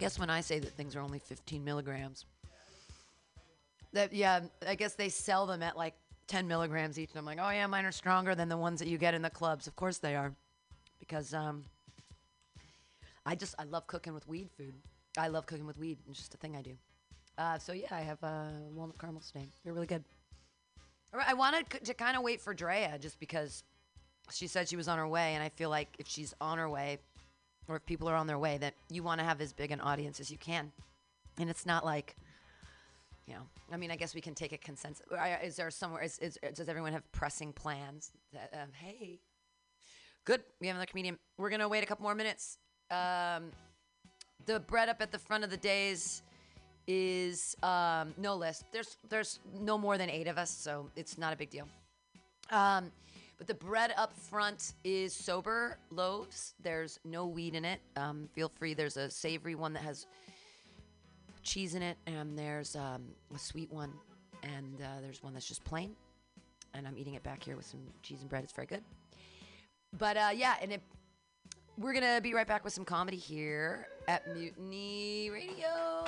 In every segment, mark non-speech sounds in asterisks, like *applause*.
guess when I say that things are only 15 milligrams, that yeah, I guess they sell them at like 10 milligrams each. And I'm like, oh yeah, mine are stronger than the ones that you get in the clubs. Of course they are, because um, I just I love cooking with weed food. I love cooking with weed. It's just a thing I do. Uh, so yeah, I have uh, walnut caramel stain. They're really good. All right, I wanted c- to kind of wait for Drea just because she said she was on her way, and I feel like if she's on her way, or if people are on their way, that you want to have as big an audience as you can. And it's not like, you know, I mean, I guess we can take a consensus. Is there somewhere? Is, is does everyone have pressing plans? That um, hey, good. We have another comedian. We're gonna wait a couple more minutes. Um, the bread up at the front of the days is um, no list. There's there's no more than eight of us, so it's not a big deal. Um, but the bread up front is sober loaves. There's no weed in it. Um, feel free. There's a savory one that has cheese in it, and there's um, a sweet one, and uh, there's one that's just plain. And I'm eating it back here with some cheese and bread. It's very good. But uh, yeah, and it, we're gonna be right back with some comedy here at Mutiny Radio.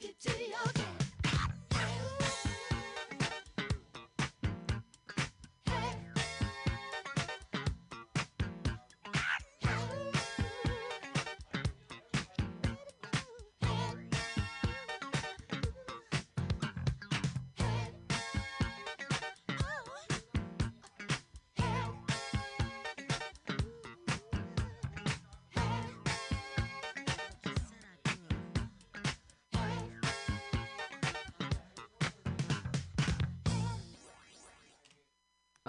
Get to your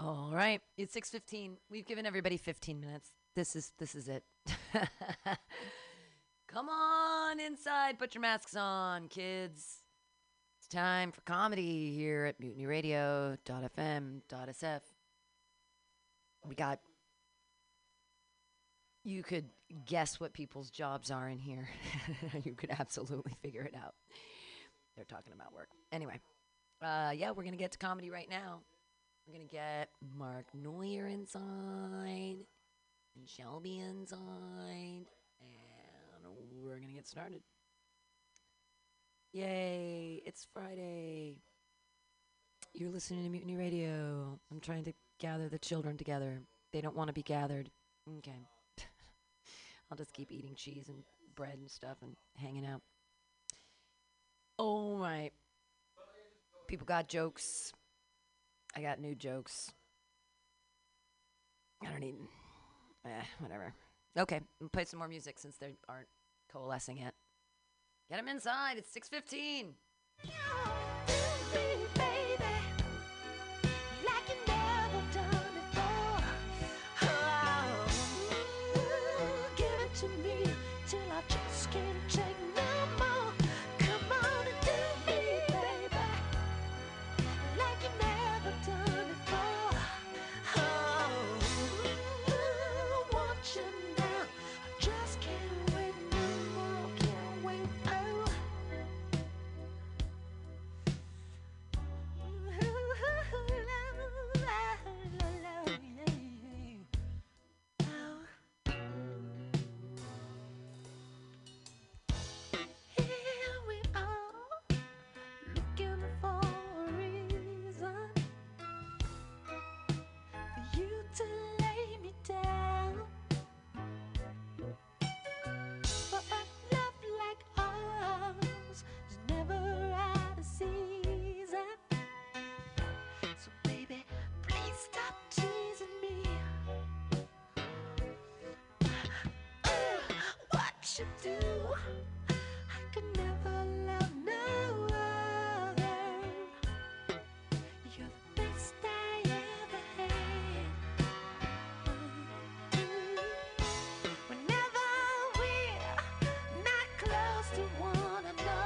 All right, it's six fifteen. We've given everybody fifteen minutes. This is this is it. *laughs* Come on inside, put your masks on, kids. It's time for comedy here at mutinyradio.fm.sf. We got. You could guess what people's jobs are in here. *laughs* you could absolutely figure it out. They're talking about work. Anyway, uh, yeah, we're gonna get to comedy right now. We're gonna get Mark Neuer inside and Shelby inside, and we're gonna get started. Yay! It's Friday. You're listening to Mutiny Radio. I'm trying to gather the children together. They don't want to be gathered. Okay. *laughs* I'll just keep eating cheese and bread and stuff and hanging out. Oh my. People got jokes. I got new jokes. I don't even. Eh, whatever. Okay, we'll play some more music since they aren't coalescing yet. Get them inside. It's 6:15. Just do, I could never love no other. You're the best I ever had. Whenever we're not close to one another,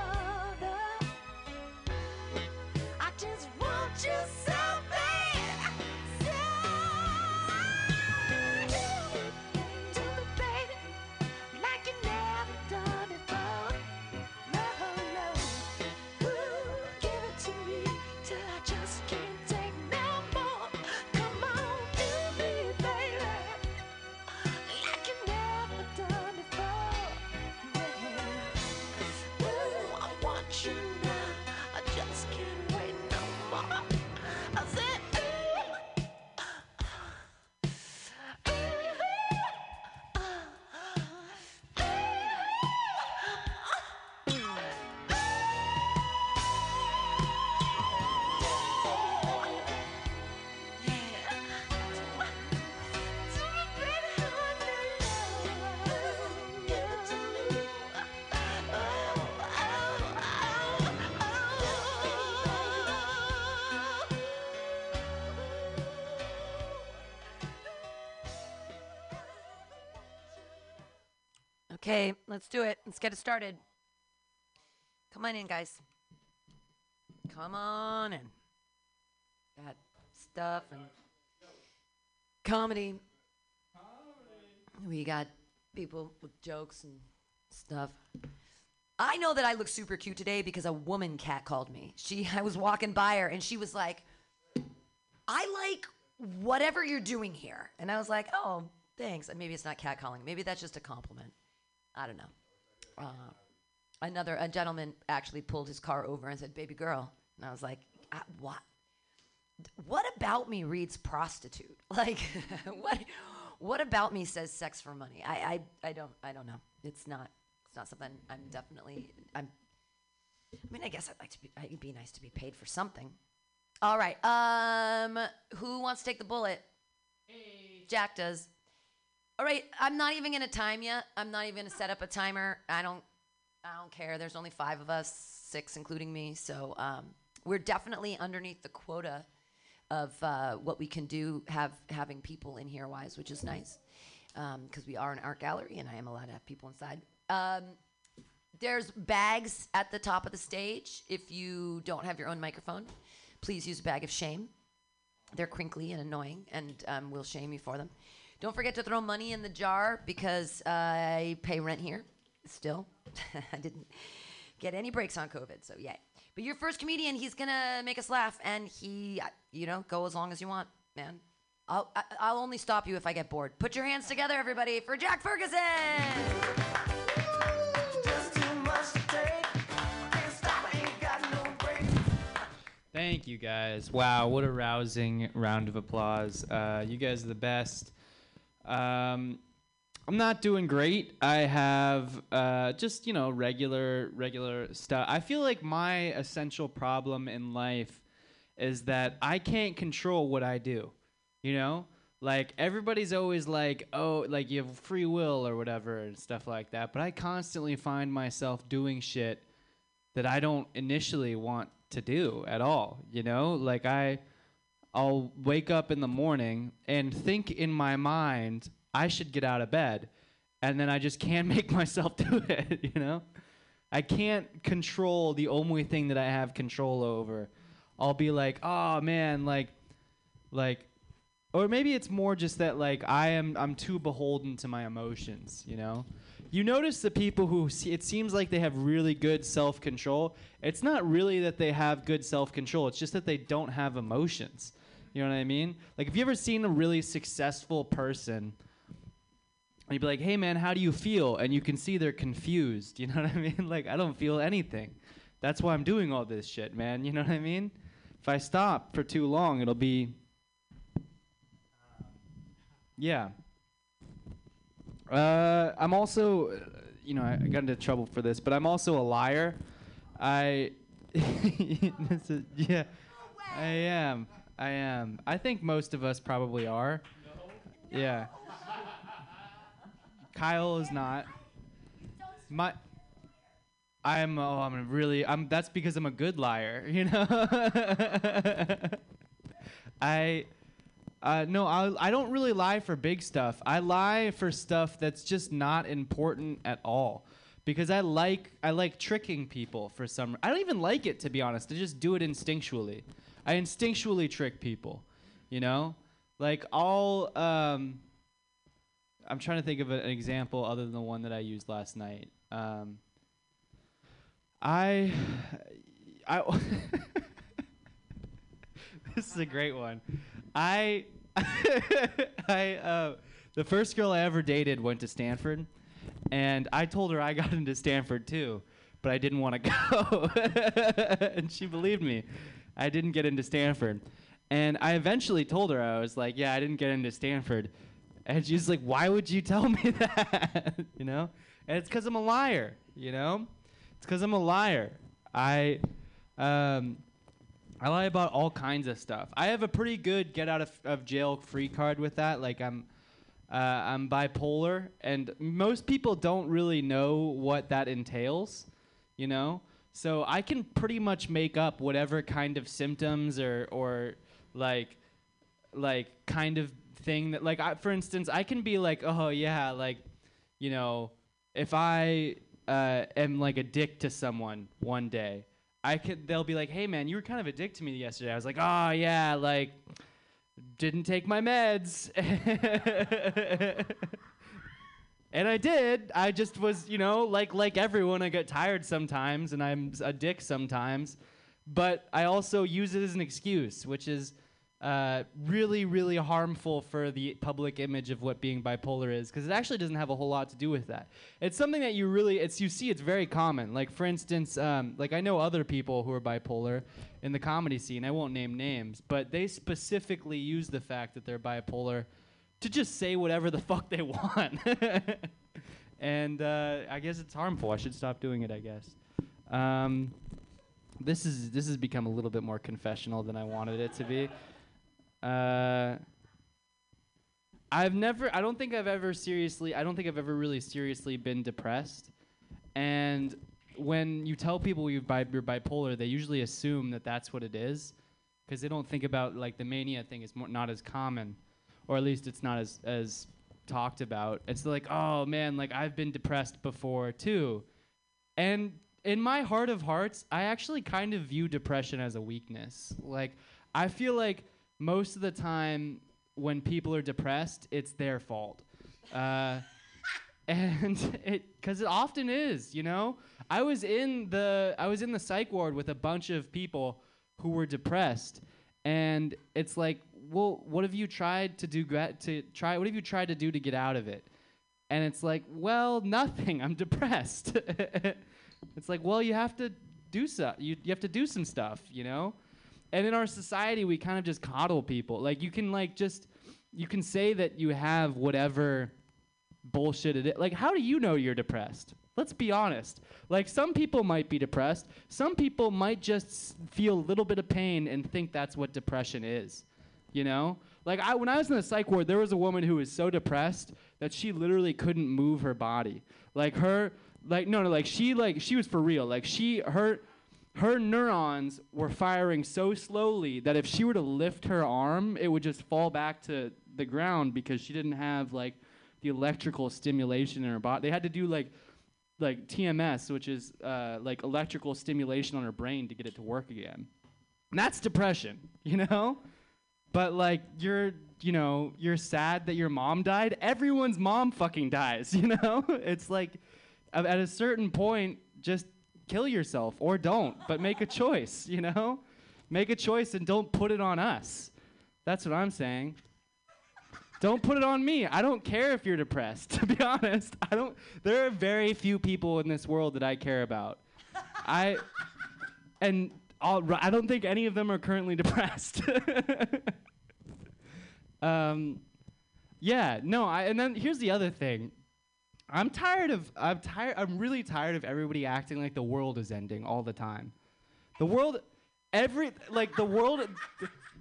Okay, let's do it. Let's get it started. Come on in, guys. Come on in. Got stuff and comedy. We got people with jokes and stuff. I know that I look super cute today because a woman cat called me. She *laughs* I was walking by her and she was like, I like whatever you're doing here. And I was like, oh, thanks. And maybe it's not cat calling. Maybe that's just a compliment. I don't know. Uh, another a gentleman actually pulled his car over and said, "Baby girl," and I was like, "Uh, "What? What about me reads prostitute? *laughs* Like, what? What about me says sex for money? I, I, I don't, I don't know. It's not, it's not something. I'm definitely, I'm. I mean, I guess I'd like to be. It'd be nice to be paid for something. All right. Um, who wants to take the bullet? Jack does. All right, I'm not even gonna time you. I'm not even gonna set up a timer. I don't, I don't care. There's only five of us, six including me, so um, we're definitely underneath the quota. of uh, what we can do have having people in here wise, which is nice because we are an art gallery and I am allowed to have people inside. Um, there's bags at the top of the stage. If you don't have your own microphone, please use a bag of shame. They're crinkly and annoying, and um, we'll shame you for them. Don't forget to throw money in the jar because I pay rent here still. *laughs* I didn't get any breaks on COVID, so yay. But your first comedian, he's gonna make us laugh, and he, uh, you know, go as long as you want, man. I'll, I, I'll only stop you if I get bored. Put your hands together, everybody, for Jack Ferguson. Just too much to take. Can't stop, ain't got no break. Thank you guys. Wow, what a rousing round of applause. Uh, you guys are the best. Um, I'm not doing great. I have uh, just you know regular regular stuff. I feel like my essential problem in life is that I can't control what I do. You know, like everybody's always like, oh, like you have free will or whatever and stuff like that. But I constantly find myself doing shit that I don't initially want to do at all. You know, like I, I'll wake up in the morning and think in my mind I should get out of bed, and then I just can't *laughs* make myself do it. *laughs* You know, I can't control the only thing that I have control over. I'll be like, oh man, like, like, or maybe it's more just that like I am I'm too beholden to my emotions. You know, you notice the people who see, it seems like they have really good self control. It's not really that they have good self control. It's just that they don't have emotions. You know what I mean? Like, have you ever seen a really successful person? And you'd be like, "Hey, man, how do you feel?" And you can see they're confused. *laughs* You know what I mean? Like, I don't feel anything. That's why I'm doing all this shit, man. You know what I mean? If I stop for too long, it'll be. Yeah. Uh, I'm also, uh, you know, I, I got into trouble for this, but I'm also a liar. I, *laughs* this is, yeah, I am. I am. I think most of us probably are. Yeah. Kyle is not. My. I'm. Oh, I'm really. I'm. That's because I'm a good liar. *laughs* You know. I. Uh, no, I, I don't really lie for big stuff. I lie for stuff that's just not important at all. Because I like I like tricking people for some. I don't even like it to be honest. I just do it instinctually. I instinctually trick people. You know, like I'll. Um, I'm trying to think of an example other than the one that I used last night. Um, I. I. *laughs* this is a great one. I *laughs* I uh, the first girl I ever dated went to Stanford, and I told her I got into Stanford too, but I didn't want to *laughs* go, and she believed me. I didn't get into Stanford, and I eventually told her I was like, "Yeah, I didn't get into Stanford," and she's like, "Why would you tell me *laughs* that?" you know, and it's because I'm a liar. You know, it's because I'm a liar. I. Um, I lie about all kinds of stuff. I have a pretty good get out of, of jail free card with that. Like I'm, uh, I'm bipolar, and most people don't really know what that entails. You know, so I can pretty much make up whatever kind of symptoms or or like like kind of thing that like I, for instance I can be like oh yeah like you know if I uh, am like a dick to someone one day I could they'll be like, "Hey man, you were kind of a dick to me yesterday." I was like, "Oh yeah, like didn't take my meds." *laughs* and I did. I just was, you know, like like everyone, I get tired sometimes and I'm a dick sometimes. But I also use it as an excuse, which is uh, really, really harmful for the public image of what being bipolar is, because it actually doesn't have a whole lot to do with that. It's something that you really, it's you see, it's very common. Like for instance, um, like I know other people who are bipolar in the comedy scene. I won't name names, but they specifically use the fact that they're bipolar to just say whatever the *laughs* fuck they want. *laughs* and uh, I guess it's harmful. I should stop doing it. I guess. Um, this is this has become a little bit more confessional than I wanted it to be. Uh, I've never. I don't think I've ever seriously. I don't think I've ever really seriously been depressed. And when you tell people you've bi- you're bipolar, they usually assume that that's what it is. because they don't think about like the mania thing is more, not as common, or at least it's not as as talked about. It's like, oh man, like I've been depressed before too, and in my heart of hearts, I actually kind of view depression as a weakness. Like I feel like most of the time when people are depressed, it's their fault. Uh, *laughs* and it because it often is you know i was in the i was in the psych ward with a bunch of people who were depressed and it's like well what have you tried to do gra- to try what have you tried to do to get out of it and it's like well nothing i'm depressed *laughs* it's like well you have to do so you, you have to do some stuff you know and in our society we kind of just coddle people like you can like just you can say that you have whatever bullshit it is. Like, how do you know you're depressed? Let's be honest. Like, some people might be depressed. Some people might just feel a little bit of pain and think that's what depression is. You know? Like, I, when I was in the psych ward, there was a woman who was so depressed that she literally couldn't move her body. Like, her, like, no, no, like, she, like, she was for real. Like, she, her, her neurons were firing so slowly that if she were to lift her arm, it would just fall back to the ground because she didn't have like the electrical stimulation in her body. They had to do like like TMS, which is uh, like electrical stimulation on her brain to get it to work again. And that's depression, *laughs* you know? But like you're, you know, you're sad that your mom died. Everyone's mom fucking dies, *laughs* you know? It's like at a certain point just kill yourself or don't, but make a choice, you know? Make a choice and don't put it on us. That's what I'm saying. Don't put it on me. I don't care if you're depressed, *laughs* to be honest. I don't there are very few people in this world that I care about. I and I don't think any of them are currently *laughs* depressed. um, yeah, no. I, and then here's the other thing. I'm tired of. I'm tired. I'm really tired of everybody acting like the world is ending all the time. The world, every like the world,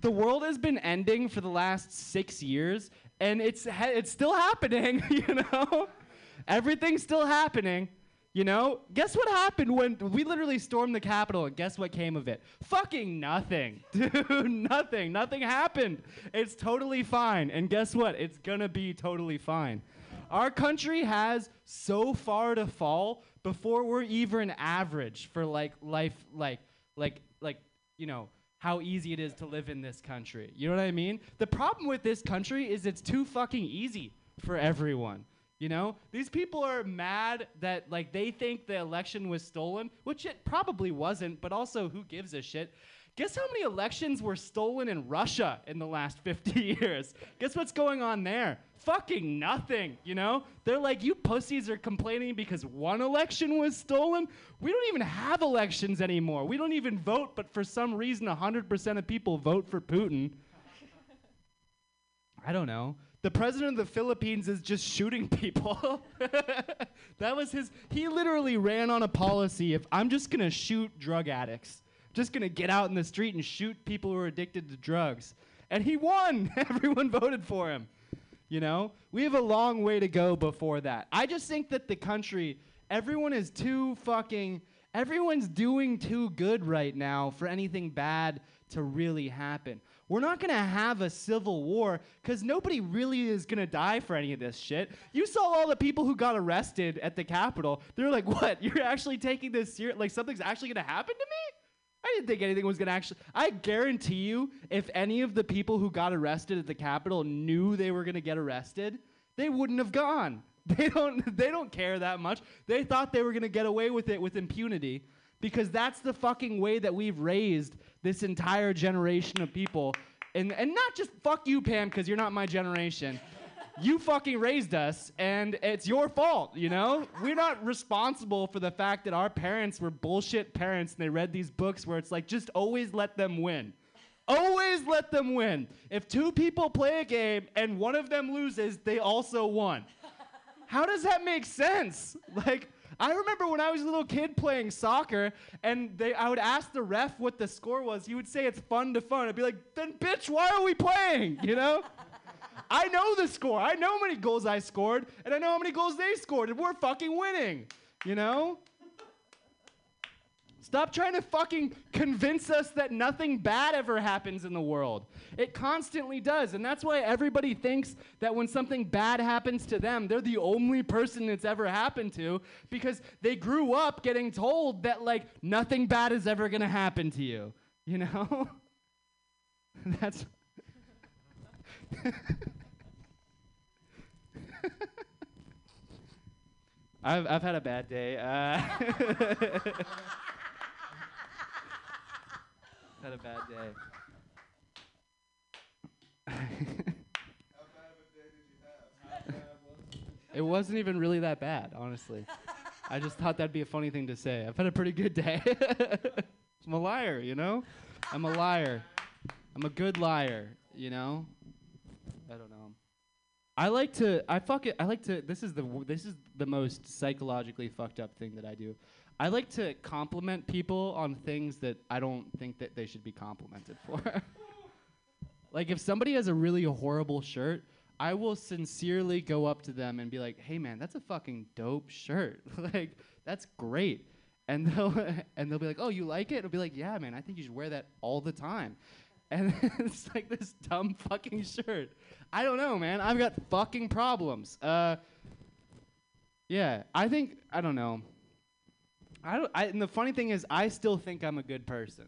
the world has been ending for the last six years, and it's it's still happening. *laughs* You know, everything's still happening. You know, guess what happened when we literally stormed the Capitol, and guess what came of it? Fucking nothing, *laughs* dude. nothing. Nothing happened. It's totally fine. And guess what? It's gonna be totally fine. Our country has so far to fall before we're even average for like life, like, like, like, you know, how easy it is to live in this country. You know what I mean? The problem with this country is it's too fucking easy for everyone. You know, these people are mad that like they think the election was stolen, which it probably wasn't, but also who gives a shit? Guess how many elections were stolen in Russia in the last *laughs* 50 years? Guess what's going on there? Fucking nothing, you know? They're like, you pussies are complaining because one election was stolen? We don't even have elections anymore. We don't even vote, but for some reason, 100% of people vote for Putin. *laughs* I don't know. The president of the Philippines is just shooting people. *laughs* that was his. He literally ran on a policy of I'm just gonna shoot drug addicts. Just gonna get out in the street and shoot people who are addicted to drugs. And he won. *laughs* Everyone voted for him. You know, we have a long way to go before that. I just think that the country, everyone is too fucking, everyone's doing too good right now for anything bad to really happen. We're not gonna have a civil war because nobody really is gonna die for any of this shit. You saw all the people who got arrested at the Capitol. They're like, what? You're actually taking this serious? Like something's actually gonna happen to me? I didn't think anything was gonna actually. I guarantee you, if any of the people who got arrested at the Capitol knew they were gonna get arrested, they wouldn't have gone. *laughs* They don't. They don't care that much. They thought they were gonna get away with it with impunity, because that's the fucking way that we've raised this entire generation of people, and and not just fuck you, Pam, because you're not my generation. You fucking raised us, and it's your fault, you know? We're not responsible for the fact that our parents were bullshit parents and they read these books where it's like, just always let them win. Always let them win. If two people play a game and one of them loses, they also won. How does that make sense? Like, I remember when I was a little kid playing soccer, and they, I would ask the ref what the score was. He would say it's fun to fun. I'd be like, then bitch, why are we playing? *laughs* You know? I know the score. I know how many goals I scored, and I know how many goals they scored, and we're fucking winning. You know? Stop trying to fucking convince us that nothing bad ever happens in the world. It constantly does. And that's why everybody thinks that when something bad happens to them, they're the only person it's ever happened to because they grew up getting told that, like, nothing bad is ever going to happen to you. You know? *laughs* that's. *laughs* I've, I've had a bad day. Uh, *laughs* had a bad day. How bad a day did you have? It? It wasn't even really that bad, honestly. I just thought that'd be a funny thing to say. I've had a pretty good day. *laughs* I'm a liar, you know? I'm a liar. I'm a good liar, you know? I don't know. I like to I fuck it I like to this is the w- this is the most psychologically fucked up thing that I do. I like to compliment people on things that I don't think that they should be complimented for. *laughs* like if somebody has a really horrible shirt, I will sincerely go up to them and be like, "Hey man, that's a fucking dope shirt. *laughs* like that's great." And *laughs* they'll and they'll be like, "Oh, you like it?" I'll be like, "Yeah, man, I think you should wear that all the time." And it's like this dumb fucking shirt. I don't know, man. I've got fucking problems. Uh, yeah, I think I don't know. I don't. I, and the funny thing is, I still think I'm a good person.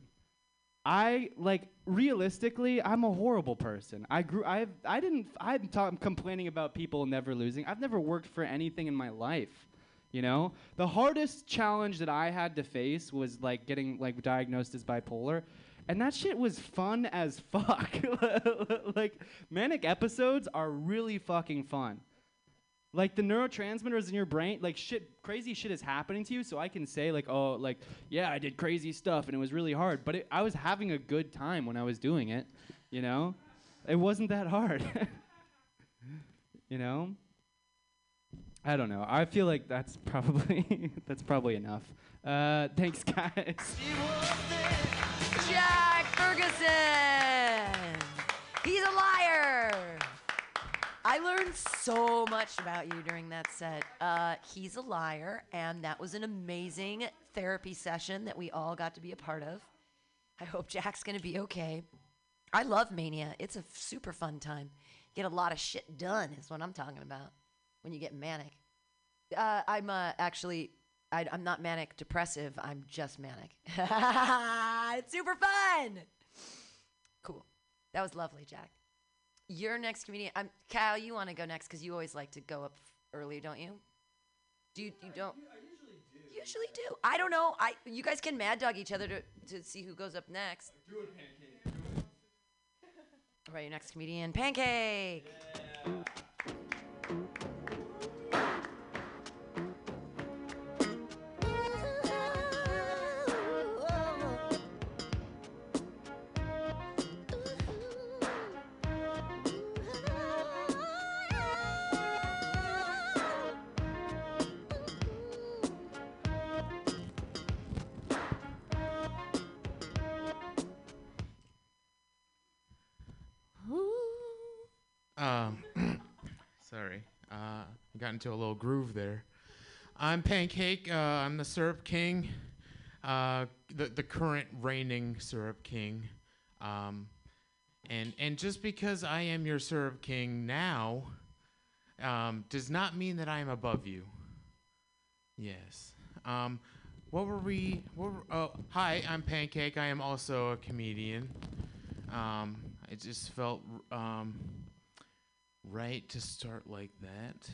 I like realistically, I'm a horrible person. I grew. I I didn't. I'm ta- complaining about people never losing. I've never worked for anything in my life. You know, the hardest challenge that I had to face was like getting like diagnosed as bipolar. And that shit was fun as *laughs* fuck. *laughs* like manic episodes are really fucking fun. Like the neurotransmitters in your brain, like shit, crazy shit is happening to you. So I can say like, oh, like yeah, I did crazy stuff and it was really hard, but it, I was having a good time when I was doing it. You know, it wasn't that hard. *laughs* you know. I don't know. I feel like that's probably *laughs* that's probably enough. Uh, thanks, *laughs* guys. Jack Ferguson. He's a liar. I learned so much about you during that set. Uh, he's a liar, and that was an amazing therapy session that we all got to be a part of. I hope Jack's gonna be okay. I love Mania. It's a f- super fun time. Get a lot of shit done is what I'm talking about when you get manic. Uh, I'm uh, actually, I, I'm not manic depressive. I'm just manic. *laughs* it's super fun. Cool. That was lovely, Jack. Your next comedian, I'm Kyle. You want to go next because you always like to go up early, don't you? Do you? You don't? I usually do. Usually do. I don't know. I you guys can mad dog each other to to see who goes up next. All right, your next comedian, Pancake. Um, into a little groove there. I'm Pancake. Uh, I'm the syrup king, uh, the the current reigning syrup king. Um, and and just because I am your syrup king now, um, does not mean that I am above you. Yes. Um, what were we? What were, oh, hi. I'm Pancake. I am also a comedian. Um, I just felt um, right to start like that.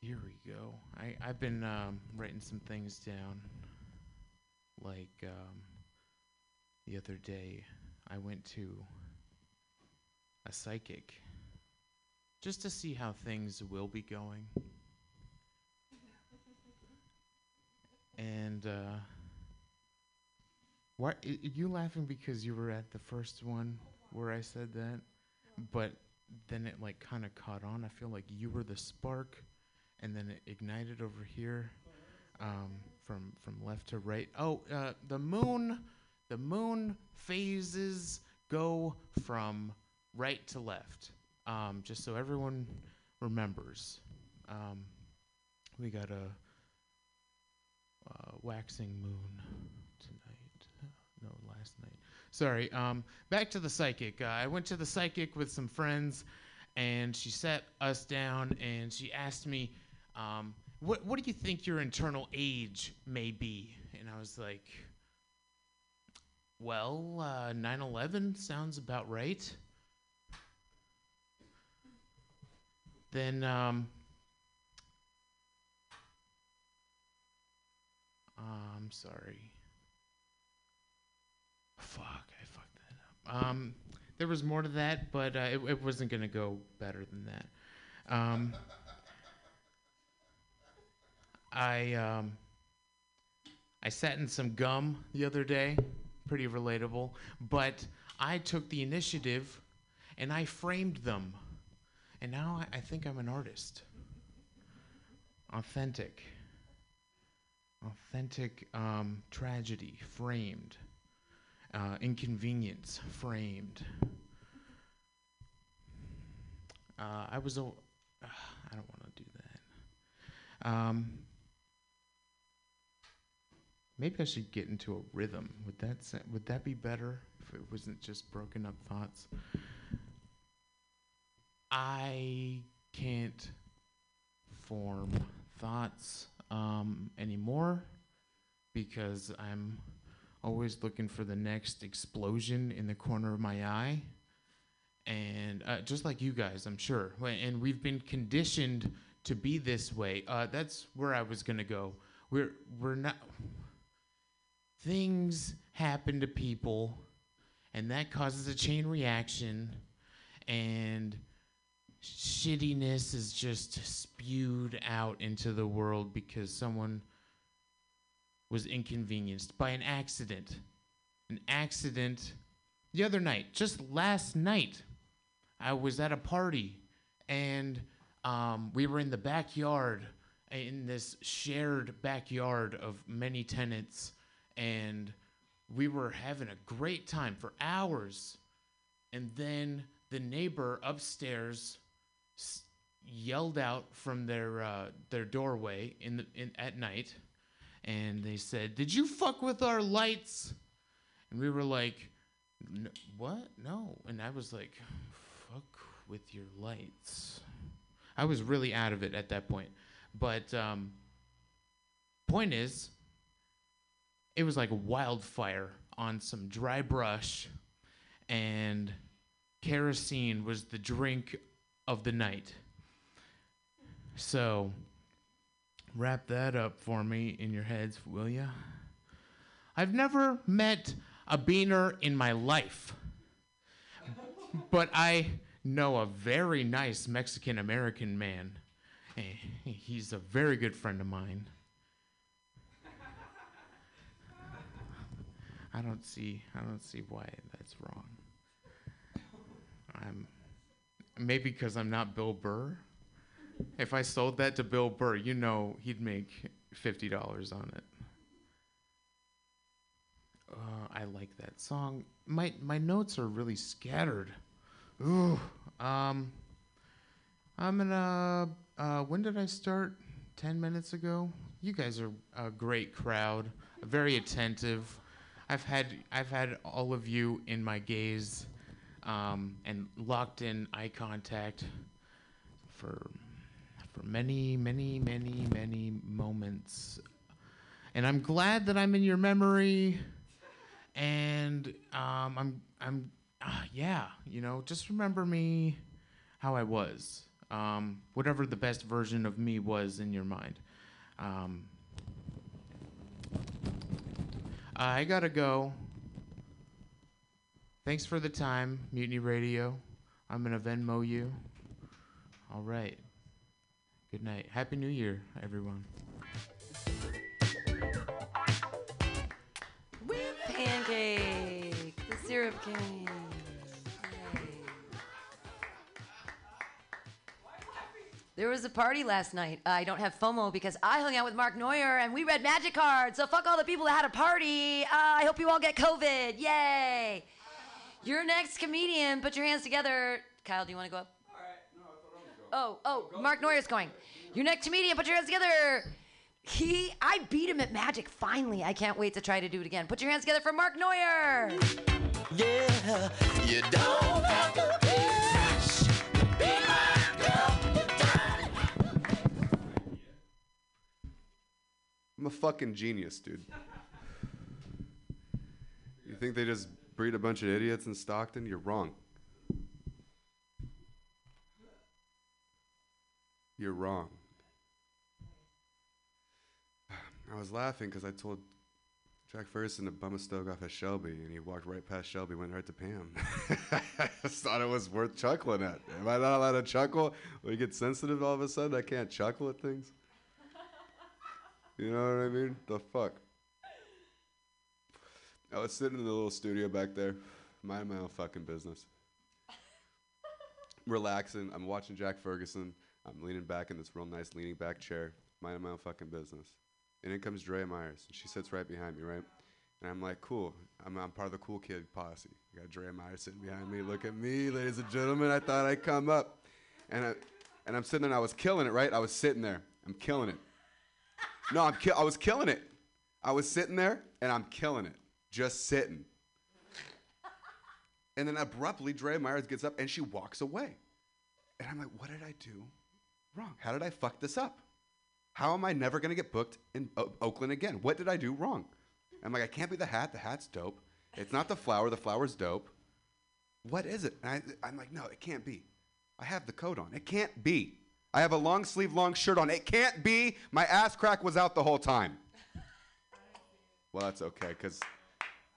Here we go. I, I've been um, writing some things down. Like um, the other day, I went to a psychic just to see how things will be going. And uh, why you laughing because you were at the first one where I said that, but then it like kind of caught on. I feel like you were the spark, and then it ignited over here, um, from from left to right. Oh, uh, the moon, the moon phases go from right to left. Um, just so everyone remembers, um, we got a waxing moon tonight. No, last night. Sorry. Um, back to the psychic. Uh, I went to the psychic with some friends, and she sat us down and she asked me, um, "What What do you think your internal age may be?" And I was like, "Well, uh, 9/11 sounds about right." Then um, I'm sorry. Fuck, I fucked that up. Um, there was more to that, but uh, it, it wasn't gonna go better than that. Um, I um, I sat in some gum the other day, pretty relatable. But I took the initiative, and I framed them, and now I, I think I'm an artist. Authentic authentic um, tragedy framed uh, inconvenience framed uh, i was a uh, *sighs* i don't want to do that um, maybe i should get into a rhythm would that sa- would that be better if it wasn't just broken up thoughts i can't form thoughts um, anymore because I'm always looking for the next explosion in the corner of my eye. And uh, just like you guys, I'm sure. And we've been conditioned to be this way. Uh, that's where I was gonna go. We're we're not. Things happen to people, and that causes a chain reaction, and shittiness is just spewed out into the world because someone was inconvenienced by an accident. An accident the other night, just last night, I was at a party and um, we were in the backyard, in this shared backyard of many tenants, and we were having a great time for hours. And then the neighbor upstairs s- yelled out from their uh, their doorway in the in, at night, and they said, "Did you fuck with our lights?" And we were like, "N- "What? No." And I was like, "Fuck with your lights." I was really out of it at that point, but um, point is, it was like wildfire on some dry brush, and kerosene was the drink of the night. So, wrap that up for me in your heads, will ya? I've never met a beaner in my life, but I know a very nice Mexican American man. Eh, He's a very good friend of mine. I don't see I don't see why that's wrong. I'm maybe because I'm not Bill Burr. If I sold that to Bill Burr, you know he'd make fifty dollars on it. Uh, I like that song. My my notes are really scattered. Ooh. Um. I'm gonna. Uh, when did I start? Ten minutes ago. You guys are a great crowd. Very attentive. I've had I've had all of you in my gaze, um, and locked in eye contact for for many many many many moments, and I'm glad that I'm in your memory. And um, I'm I'm uh, yeah, you know, just remember me how I was, um, whatever the best version of me was in your mind. Um, I gotta go. Thanks for the time, Mutiny Radio. I'm gonna Venmo you. All right. Good night. Happy New Year, everyone. Pancake, the syrup king. There was a party last night. I don't have FOMO because I hung out with Mark Neuer and we read magic cards. So fuck all the people that had a party. Uh, I hope you all get COVID. Yay! Your next comedian. Put your hands together. Kyle, do you want to go up? Oh, oh, Mark Neuer's going. Your next comedian. Put your hands together. He, I beat him at Magic. Finally, I can't wait to try to do it again. Put your hands together for Mark Neuer. Yeah, you don't have to be I'm a fucking genius, dude. You think they just breed a bunch of idiots in Stockton? You're wrong. You're wrong. I was laughing because I told Jack Ferguson to bum a stove off at Shelby, and he walked right past Shelby, went right to Pam. *laughs* I just thought it was worth chuckling at. Am I not allowed to chuckle? You get sensitive all of a sudden, I can't chuckle at things. You know what I mean? The fuck? I was sitting in the little studio back there, minding my own fucking business. *laughs* Relaxing. I'm watching Jack Ferguson. I'm leaning back in this real nice leaning back chair, minding my own fucking business. And in comes Drea Myers. And she sits right behind me, right? And I'm like, cool. I'm, I'm part of the cool kid posse. I got Drea Myers sitting behind me. Look at me, ladies and gentlemen. I thought I'd come up. And, I, and I'm sitting there and I was killing it, right? I was sitting there. I'm killing it. No, I'm ki- I was killing it. I was sitting there and I'm killing it. Just sitting. And then abruptly, Drea Myers gets up and she walks away. And I'm like, what did I do wrong? How did I fuck this up? How am I never to get booked in o- Oakland again? What did I do wrong? I'm like, I can't be the hat. The hat's dope. It's not the flower. The flower's dope. What is it? And I, I'm like, no, it can't be. I have the coat on. It can't be. I have a long sleeve, long shirt on. It can't be. My ass crack was out the whole time. Well, that's okay, because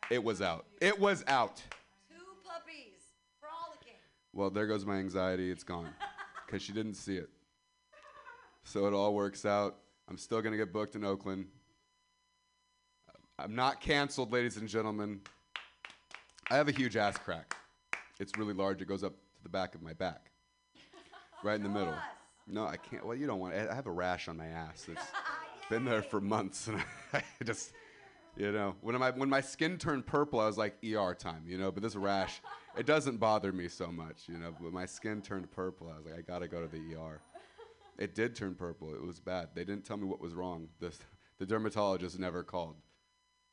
it was out. It was out. Two puppies frolicking. Well, there goes my anxiety. It's gone because she didn't see it. So it all works out. I'm still going to get booked in Oakland. I'm not canceled, ladies and gentlemen. I have a huge ass crack. It's really large. It goes up to the back of my back, right in the middle. No, I can't. Well, you don't want. I have a rash on my ass. It's *laughs* been there for months, and *laughs* I just, you know, when my when my skin turned purple, I was like ER time, you know. But this rash, it doesn't bother me so much, you know. But my skin turned purple. I was like, I gotta go to the ER. It did turn purple. It was bad. They didn't tell me what was wrong. The the dermatologist never called.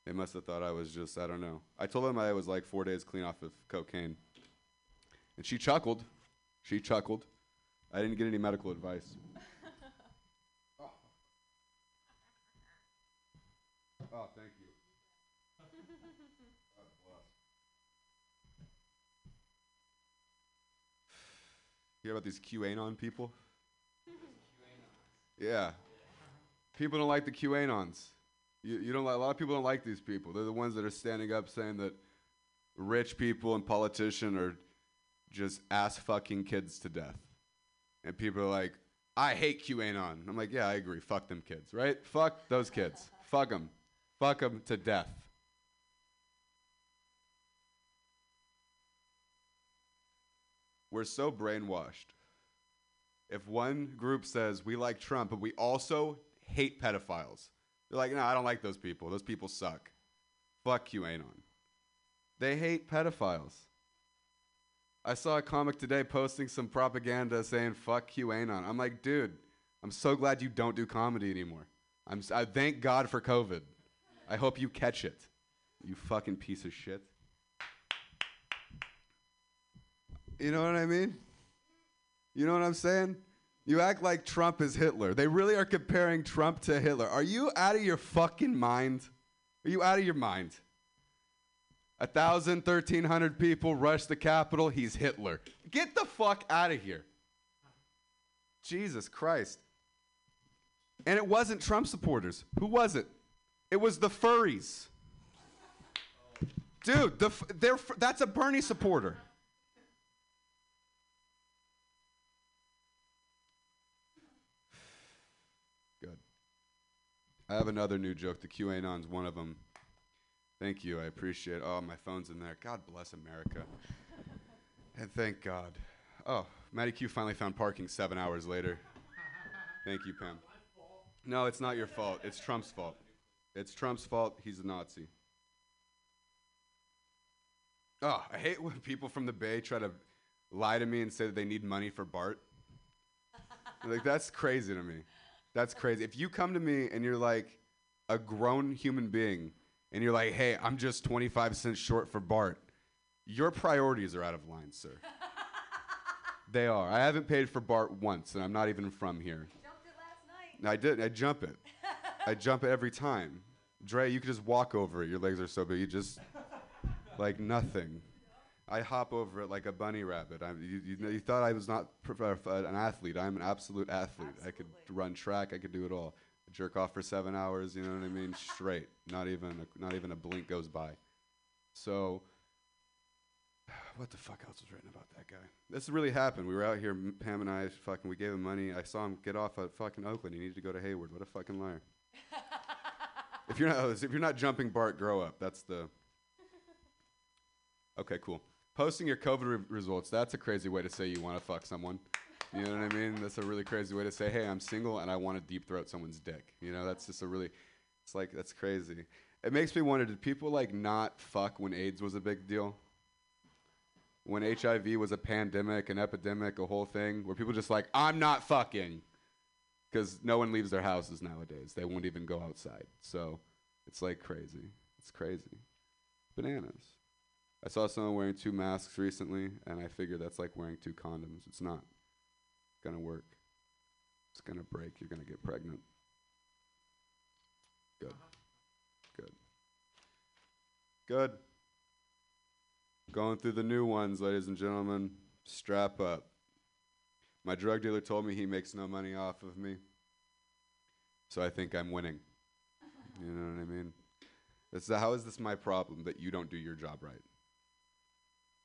They must have thought I was just I don't know. I told them I was like four days clean off of cocaine, and she chuckled. She chuckled. I didn't get any medical advice. oh. *laughs* oh, thank you. God bless. You hear about these QAnon people? *laughs* Yeah. People don't like the QAnons. You, you don't like, a lot of people don't like these people. They're the ones that are standing up saying that rich people and politicians are just ass fucking kids to death. And people are like, I hate QAnon. I'm like, yeah, I agree. Fuck them kids, right? Fuck those kids. Fuck them. Fuck them to death. We're so brainwashed. If one group says we like Trump, but we also hate pedophiles, they're like, no, I don't like those people. Those people suck. Fuck QAnon. They hate pedophiles. I saw a comic today posting some propaganda saying "fuck QAnon." I'm like, dude, I'm so glad you don't do comedy anymore. I'm. s- I thank God for COVID. I hope you catch it. You fucking piece of shit. You know what I mean? You know what I'm saying? You act like Trump is Hitler. They really are comparing Trump to Hitler. Are you out of your fucking mind? Are you out of your mind? A thousand, thirteen hundred people rush the Capitol. He's Hitler. Get the fuck out of here. Jesus Christ. And it wasn't Trump supporters. Who was it? It was the furries. Dude, the they're that's a Bernie supporter. Good. I have another new joke. The QAnon's one of them. Thank you. I appreciate it. Oh, my phone's in there. God bless America. and thank God. Oh, Matty Q finally found parking seven hours later. Thank you, Pam. No, it's not your fault. It's Trump's fault. It's Trump's fault. He's a Nazi. Oh, I hate when people from the Bay try to lie to me and say that they need money for BART. like, that's crazy to me. That's crazy. If you come to me and you're like a grown human being and you're like, hey, I'm just 25 cents short for BART, your priorities are out of line, sir. *laughs* they are. I haven't paid for BART once, and I'm not even from here. Jumped it last night. I did. I jump it. I *laughs* jump it every time. Dre, you could just walk over it. Your legs are so big. You just *laughs* like nothing. I hop over it like a bunny rabbit. I, you, you, know- you thought I was not uh, an athlete. I'm an absolute athlete. I could run track. I could do it all. Jerk off for seven hours. You know what I mean? Straight. Not even a, not even a blink goes by. So. *sighs* What the fuck else was written about that guy? This really happened. We were out here, M- Pam and I, fucking, we gave him money. I saw him get off at fucking Oakland. He needed to go to Hayward. What a fucking liar. *laughs* if you're not, if you're not jumping BART, grow up. That's the. *laughs* Okay, cool. Posting your COVID re- results. That's a crazy way to say you want to fuck someone. You know what I mean? That's a really crazy way to say, hey, I'm single and I want to deep throat someone's dick. You know, that's just a really, it's like, that's crazy. It makes me wonder did people like not fuck when AIDS was a big deal? When HIV was a pandemic, an epidemic, a whole thing, where people just like, I'm not fucking. Because no one leaves their houses nowadays. They won't even go outside. So it's like crazy. It's crazy. Bananas. I saw someone wearing two masks recently, and I figured that's like wearing two condoms. It's not gonna work. It's gonna break. You're gonna get pregnant. Good. Good. Good. Going through the new ones, ladies and gentlemen. Strap up. My drug dealer told me he makes no money off of me. So I think I'm winning. You know what I mean? How is this my problem that you don't do your job right?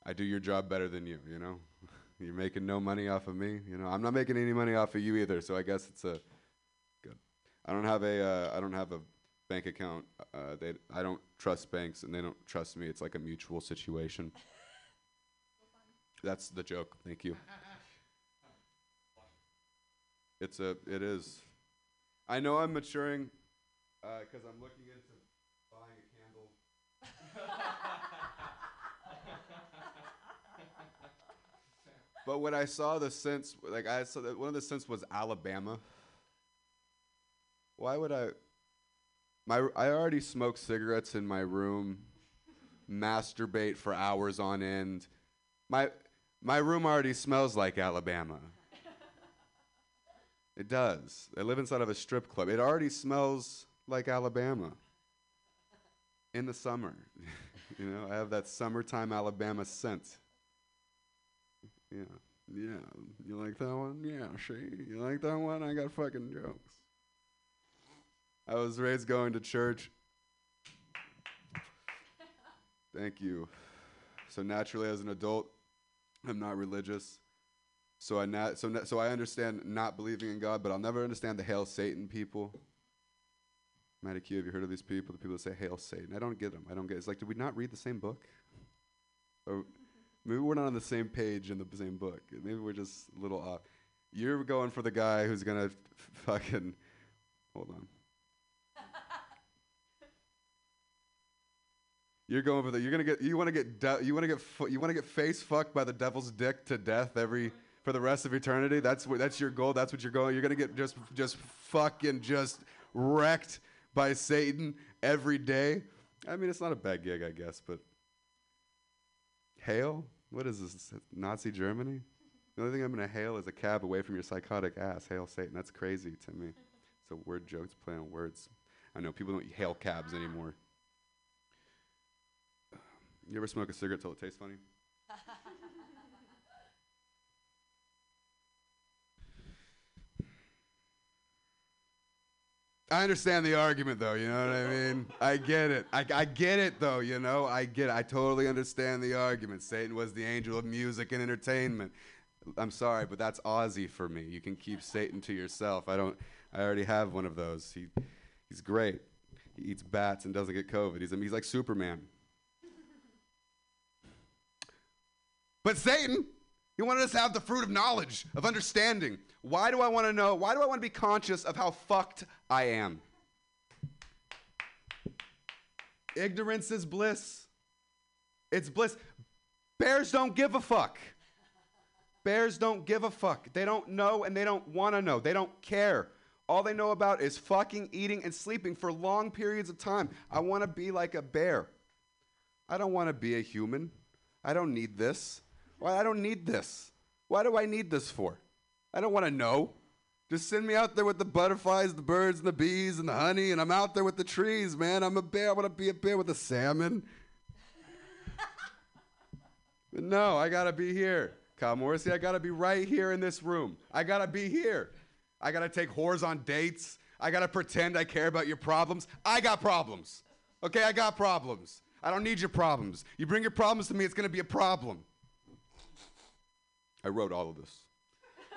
I do your job better than you, you know? *laughs* You're making no money off of me, you know? I'm not making any money off of you either, so I guess it's a good. I don't have a uh, I don't have a bank account. Uh, they I don't trust banks and they don't trust me. It's like a mutual situation. That's the joke. Thank you. It's a it is. I know I'm maturing because I'm looking into buying a candle. *laughs* but when I saw the sense, like I saw that one of the scents was Alabama. Why would I? My I already smoke cigarettes in my room, masturbate for hours on end. My my room already smells like Alabama. It does. I live inside of a strip club. It already smells like Alabama in the summer. *laughs* you know, I have that summertime Alabama scent. Yeah. Yeah. You like that one? Yeah, see? You like that one? I got fucking jokes. I was raised going to church. Thank you. So naturally, as an adult, I'm not religious. So I na- so na- so I understand not believing in God, but I'll never understand the hail Satan people. Matty Q, have you heard of these people? The people that say hail Satan. I don't get them. I don't get. It's like, did we not read the same book? Or maybe we're not on the same page in the same book. Maybe we're just a little off. You're going for the guy who's gonna f- fucking. Hold on. You're going for the. You're gonna get. You want to get. De- you want to get. Fu- you want to get face fucked by the devil's dick to death every for the rest of eternity. That's what. That's your goal. That's what you're going. You're gonna get just just fucking just wrecked by Satan every day. I mean, it's not a bad gig, I guess, but hail. What is this? Nazi Germany? The only thing I'm gonna hail is a cab away from your psychotic ass. Hail Satan. That's crazy to me. A word joke. It's a play on words. I know people don't hail cabs anymore. You ever smoke a cigarette till it tastes funny? I understand the argument, though. You know what I mean? I get it. I, I get it, though. You know, I get it. I totally understand the argument. Satan was the angel of music and entertainment. I'm sorry, but that's Aussie for me. You can keep Satan to yourself. I don't. I already have one of those. He, he's great. He eats bats and doesn't get COVID. He's he's like Superman. But Satan, he wanted us to have the fruit of knowledge, of understanding. Why do I want to know? Why do I want to be conscious of how fucked I am? Ignorance is bliss. It's bliss. Bears don't give a fuck. Bears don't give a fuck. They don't know and they don't want to know. They don't care. All they know about is fucking, eating, and sleeping for long periods of time. I want to be like a bear. I don't want to be a human. I don't need this. Why? I don't need this. Why do I need this for? I don't want to know. Just send me out there with the butterflies, the birds, and the bees, and the honey, and I'm out there with the trees, man. I'm a bear. I want to be a bear with a salmon. But *laughs* no, I gotta be here. Kyle Morrissey, I gotta be right here in this room. I gotta be here. I gotta take whores on dates. I gotta pretend I care about your problems. I got problems. Okay, I got problems. I don't need your problems. You bring your problems to me, it's gonna be a problem. I wrote all of this.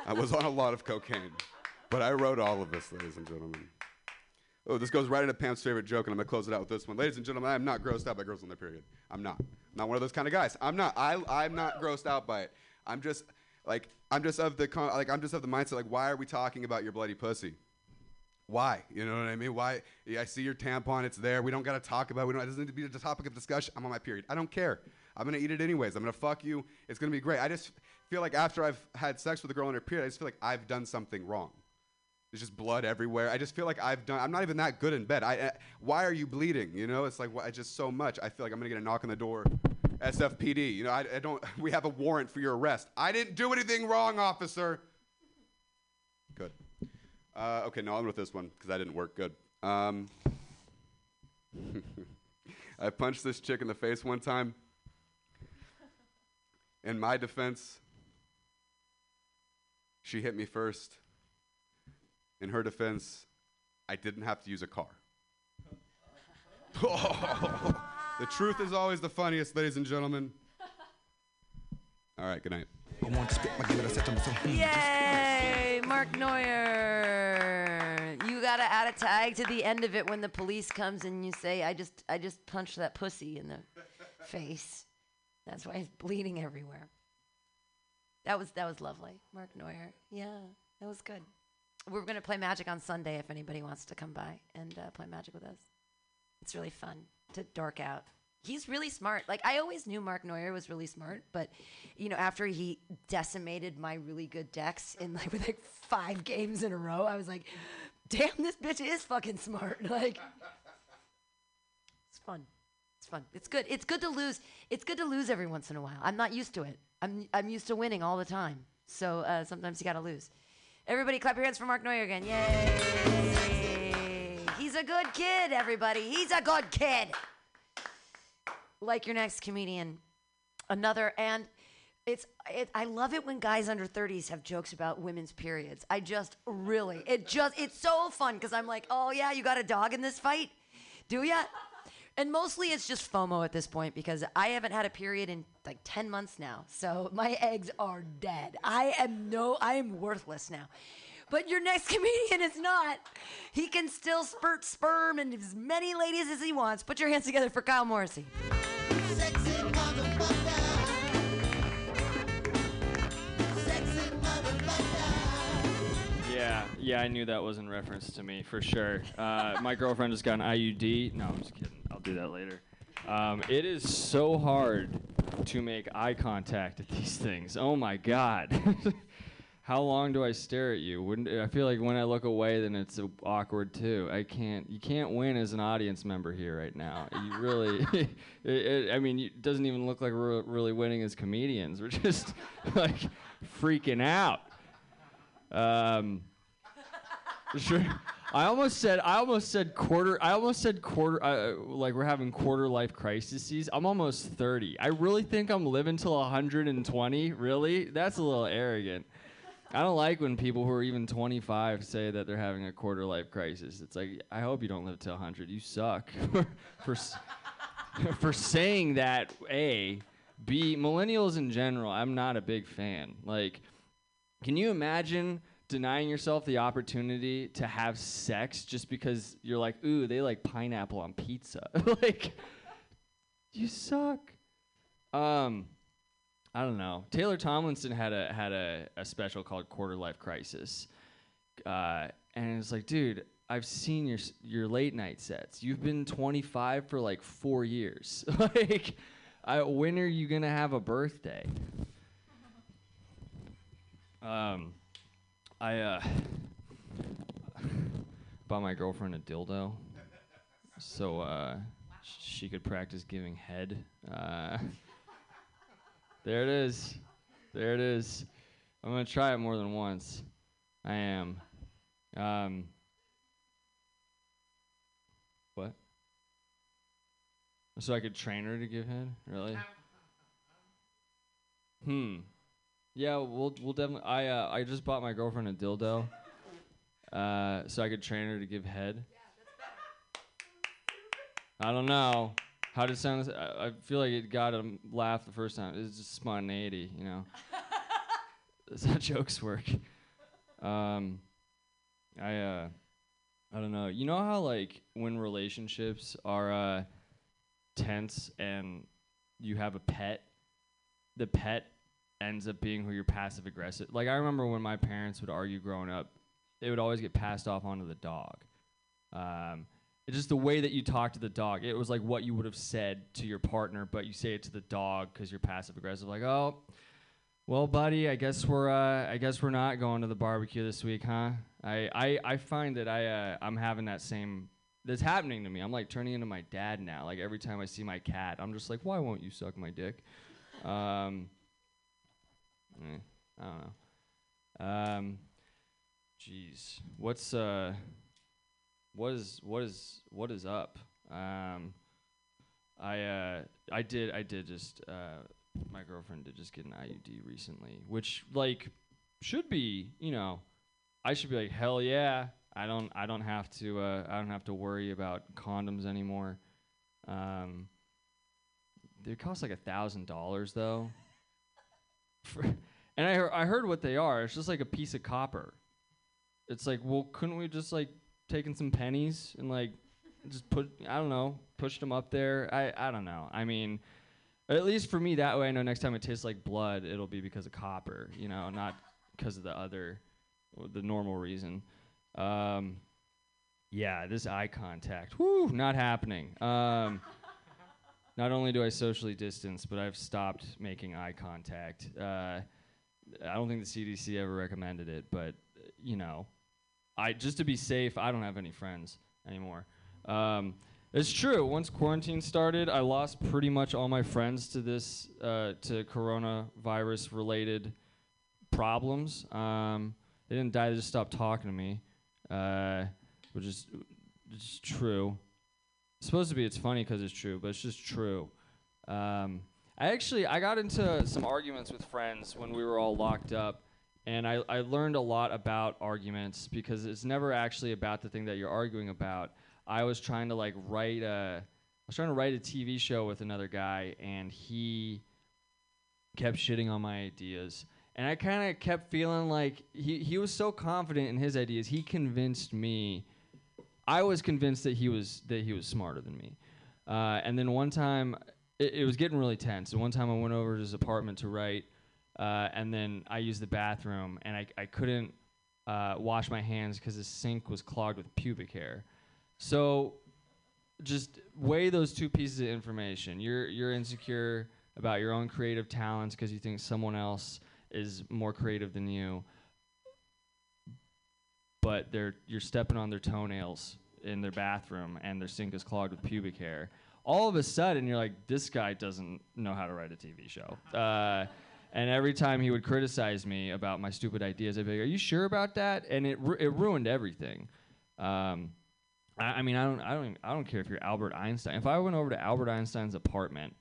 I was on a lot of cocaine, but I wrote all of this, ladies and gentlemen. Oh, this goes right into Pam's favorite joke, and I'm gonna close it out with this one. Ladies and gentlemen, I am not grossed out by girls on their period. I'm not. I'm not one of those kind of guys. I'm not. I, I'm not grossed out by it. I'm just like I'm just of the con- like I'm just of the mindset like why are we talking about your bloody pussy? Why? You know what I mean? Why? Yeah, I see your tampon. It's there. We don't gotta talk about. it. We don't. It doesn't need to be the topic of discussion. I'm on my period. I don't care. I'm gonna eat it anyways. I'm gonna fuck you. It's gonna be great. I just feel like after I've had sex with a girl on her period, I just feel like I've done something wrong. There's just blood everywhere. I just feel like I've done. I'm not even that good in bed. I, I why are you bleeding? You know, it's like wh- I just so much. I feel like I'm gonna get a knock on the door. SFPD. You know, I, I don't. *laughs* We have a warrant for your arrest. I didn't do anything wrong, officer. Good. Uh, okay, no, I'm with this one because that didn't work good. Um, *laughs* I punched this chick in the face one time. In my defense, she hit me first. In her defense, I didn't have to use a car. *laughs* Oh, the truth is always the funniest, ladies and gentlemen. All right, good night. I want to spit my good. I said to myself, Yay, Mark Neuer. You gotta add a tag to the end of it when the police comes and you say, "I just, I just punched that pussy in the face." That's why he's bleeding everywhere. That was that was lovely, Mark Neuer. Yeah, that was good. We're gonna play Magic on Sunday if anybody wants to come by and uh, play Magic with us. It's really fun to dork out. He's really smart. Like I always knew Mark Neuer was really smart, but you know, after he decimated my really good decks in like *laughs* with like five games in a row, I was like, damn, this bitch is fucking smart. *laughs* Like it's fun. It's fun. It's good. It's good to lose. It's good to lose every once in a while. I'm not used to it. I'm I'm used to winning all the time. So uh, sometimes you gotta lose. Everybody, clap your hands for Mark Neuer again. Yay! He's a good kid, everybody. He's a good kid. Like your next comedian, another and. It's it, I love it when guys under 30s have jokes about women's periods. I just really it just it's so fun because I'm like, oh yeah, you got a dog in this fight, do ya? And mostly it's just FOMO at this point because I haven't had a period in like 10 months now. So my eggs are dead. I am no, I am worthless now. But your next *laughs* comedian is not. He can still spurt sperm and as many ladies as he wants. Put your hands together for Kyle Morrissey. Yeah, I knew that was in reference to me for sure. Uh, my girlfriend just got an IUD. No, I'm just kidding. I'll do that later. Um, it is so hard to make eye contact at these things. Oh my god. *laughs* How long do I stare at you? Wouldn't I feel like when I look away, then it's awkward too. I can't. You can't win as an audience member here right now. You really. *laughs* it, it, I mean, it doesn't even look like we're really winning as comedians. We're just *laughs* like freaking out. Um, sure. I almost said. I almost said quarter. I almost said quarter. Uh, like we're having quarter life crises. I'm almost 30. I really think I'm living till 120. Really? That's a little arrogant. I don't like when people who are even 25 say that they're having a quarter life crisis. It's like I hope you don't live till 100. You suck *laughs* for *laughs* for saying that. A, B. Millennials in general. I'm not a big fan. Like. Can you imagine denying yourself the opportunity to have sex just because you're like, ooh, they like pineapple on pizza? *laughs* like, you suck. Um, I don't know. Taylor Tomlinson had a had a, a special called Quarter Life Crisis, uh, and it's like, dude, I've seen your your late night sets. You've been 25 for like four years. *laughs* like, I, when are you gonna have a birthday? Um, I uh, bought my girlfriend a dildo, so uh, sh- she could practice giving head. Uh, there it is. There it is. I'm gonna try it more than once. I am. Um, what? So I could train her to give head? Really? Hmm. Yeah, we'll we'll definitely. I uh, I just bought my girlfriend a dildo, uh, so I could train her to give head. I don't know how did it sound. I, I feel like it got a laugh the first time. It's just spontaneity, you know. *laughs* That's how jokes work. Um, I uh, I don't know. You know how like when relationships are uh tense and you have a pet, the pet ends up being who you're passive aggressive. Like I remember when my parents would argue growing up, it would always get passed off onto the dog. Um, it's just the way that you talk to the dog. It was like what you would have said to your partner, but you say it to the dog because you're passive aggressive. Like, oh, well, buddy, I guess we're uh, I guess we're not going to the barbecue this week, huh? I I, I find that I uh, I'm having that same that's happening to me. I'm like turning into my dad now. Like every time I see my cat, I'm just like, why won't you suck my dick? Um, eh, I don't know. Um, jeez, what's uh, what is what is what is up? Um, I uh, I did I did just uh, my girlfriend did just get an IUD recently, which like should be you know, I should be like hell yeah. I don't I don't have to uh, I don't have to worry about condoms anymore. Um, they cost like a thousand dollars though. *laughs* For, and I heard, I heard what they are. It's just like a piece of copper. It's like, well, couldn't we just like taken some pennies and like just put I don't know, pushed them up there. I I don't know. I mean, at least for me that way I know next time it tastes like blood, it'll be because of copper, you know, not because of the other the normal reason. Um yeah, this eye contact. Whoo, not happening. Um not only do I socially distance, but I've stopped making eye contact. Uh, I don't think the CDC ever recommended it, but you know, I just to be safe, I don't have any friends anymore. Um, it's true. Once quarantine started, I lost pretty much all my friends to this uh, to coronavirus related problems. Um, they didn't die; they just stopped talking to me, uh, which is is true. It's supposed to be it's funny because it's true, but it's just true. Um, I actually I got into some arguments with friends when we were all locked up, and I, I learned a lot about arguments because it's never actually about the thing that you're arguing about. I was trying to like write a I was trying to write a TV show with another guy, and he kept shitting on my ideas. And I kind of kept feeling like he, he was so confident in his ideas. He convinced me. I was convinced that he was that he was smarter than me. Uh, and then one time, it, it was getting really tense. And one time, I went over to his apartment to write, uh, and then I used the bathroom, and I I couldn't uh, wash my hands because the sink was clogged with pubic hair. So just weigh those two pieces of information. You're you're insecure about your own creative talents because you think someone else is more creative than you, but they're you're stepping on their toenails in their bathroom and their sink is clogged with pubic hair. All of a sudden, you're like, this guy doesn't know how to write a TV show. Uh, and every time he would criticize me about my stupid ideas, I'd be like, "Are you sure about that?" And it ru- it ruined everything. Um, I, I mean, I don't, I don't, even, I don't care if you're Albert Einstein. If I went over to Albert Einstein's apartment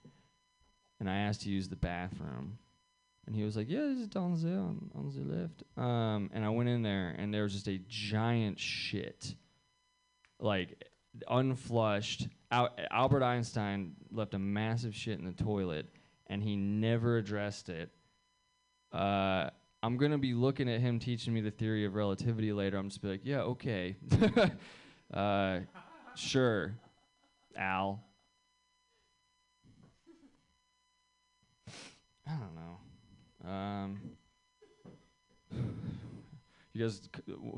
and I asked to use the bathroom, and he was like, "Yeah, this is down there on, on the left," um, and I went in there, and there was just a giant shit, like unflushed. Al- Albert Einstein left a massive shit in the toilet, and he never addressed it. Uh, I'm gonna be looking at him teaching me the theory of relativity later. I'm just be like, yeah, okay. *laughs* Uh, sure, Al. I don't know. Um, you guys,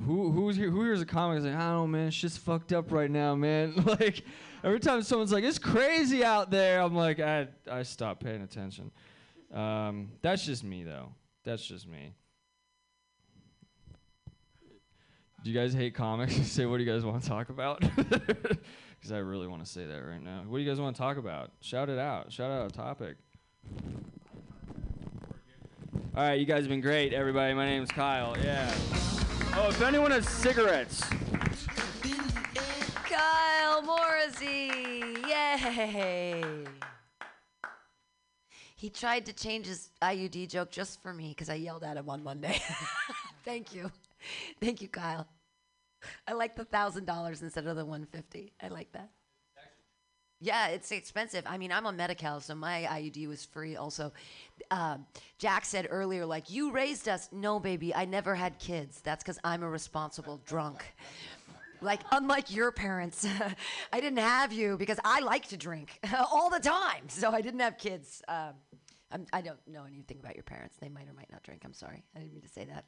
who who's here? Who here's a comic? Like, I don't know, man. Shit's fucked up right now, man. *laughs* like, every time someone's like, it's crazy out there, I'm like, I I stop paying attention. Um, that's just me, though. That's just me. Do you guys hate comics? *laughs* say what do you guys want to talk about? *laughs* Because I really want to say that right now. What do you guys want to talk about? Shout it out. Shout out a topic. All right, you guys have been great, everybody. My name's Kyle. Yeah. Oh, if anyone has cigarettes, Kyle Morrissey. Yay. He tried to change his IUD joke just for me because I yelled at him on Monday. *laughs* Thank you. Thank you, Kyle. I like the thousand dollars instead of the one fifty. I like that. Yeah, it's expensive. I mean, I'm on Medi-Cal, so my IUD was free. Also, um, Jack said earlier, like, you raised us. No, baby, I never had kids. That's because I'm a responsible drunk. Like, unlike your parents, *laughs* I didn't have you because I like to drink *laughs* all the time. So I didn't have kids. Um, I don't know anything about your parents. They might or might not drink. I'm sorry. I didn't mean to say that.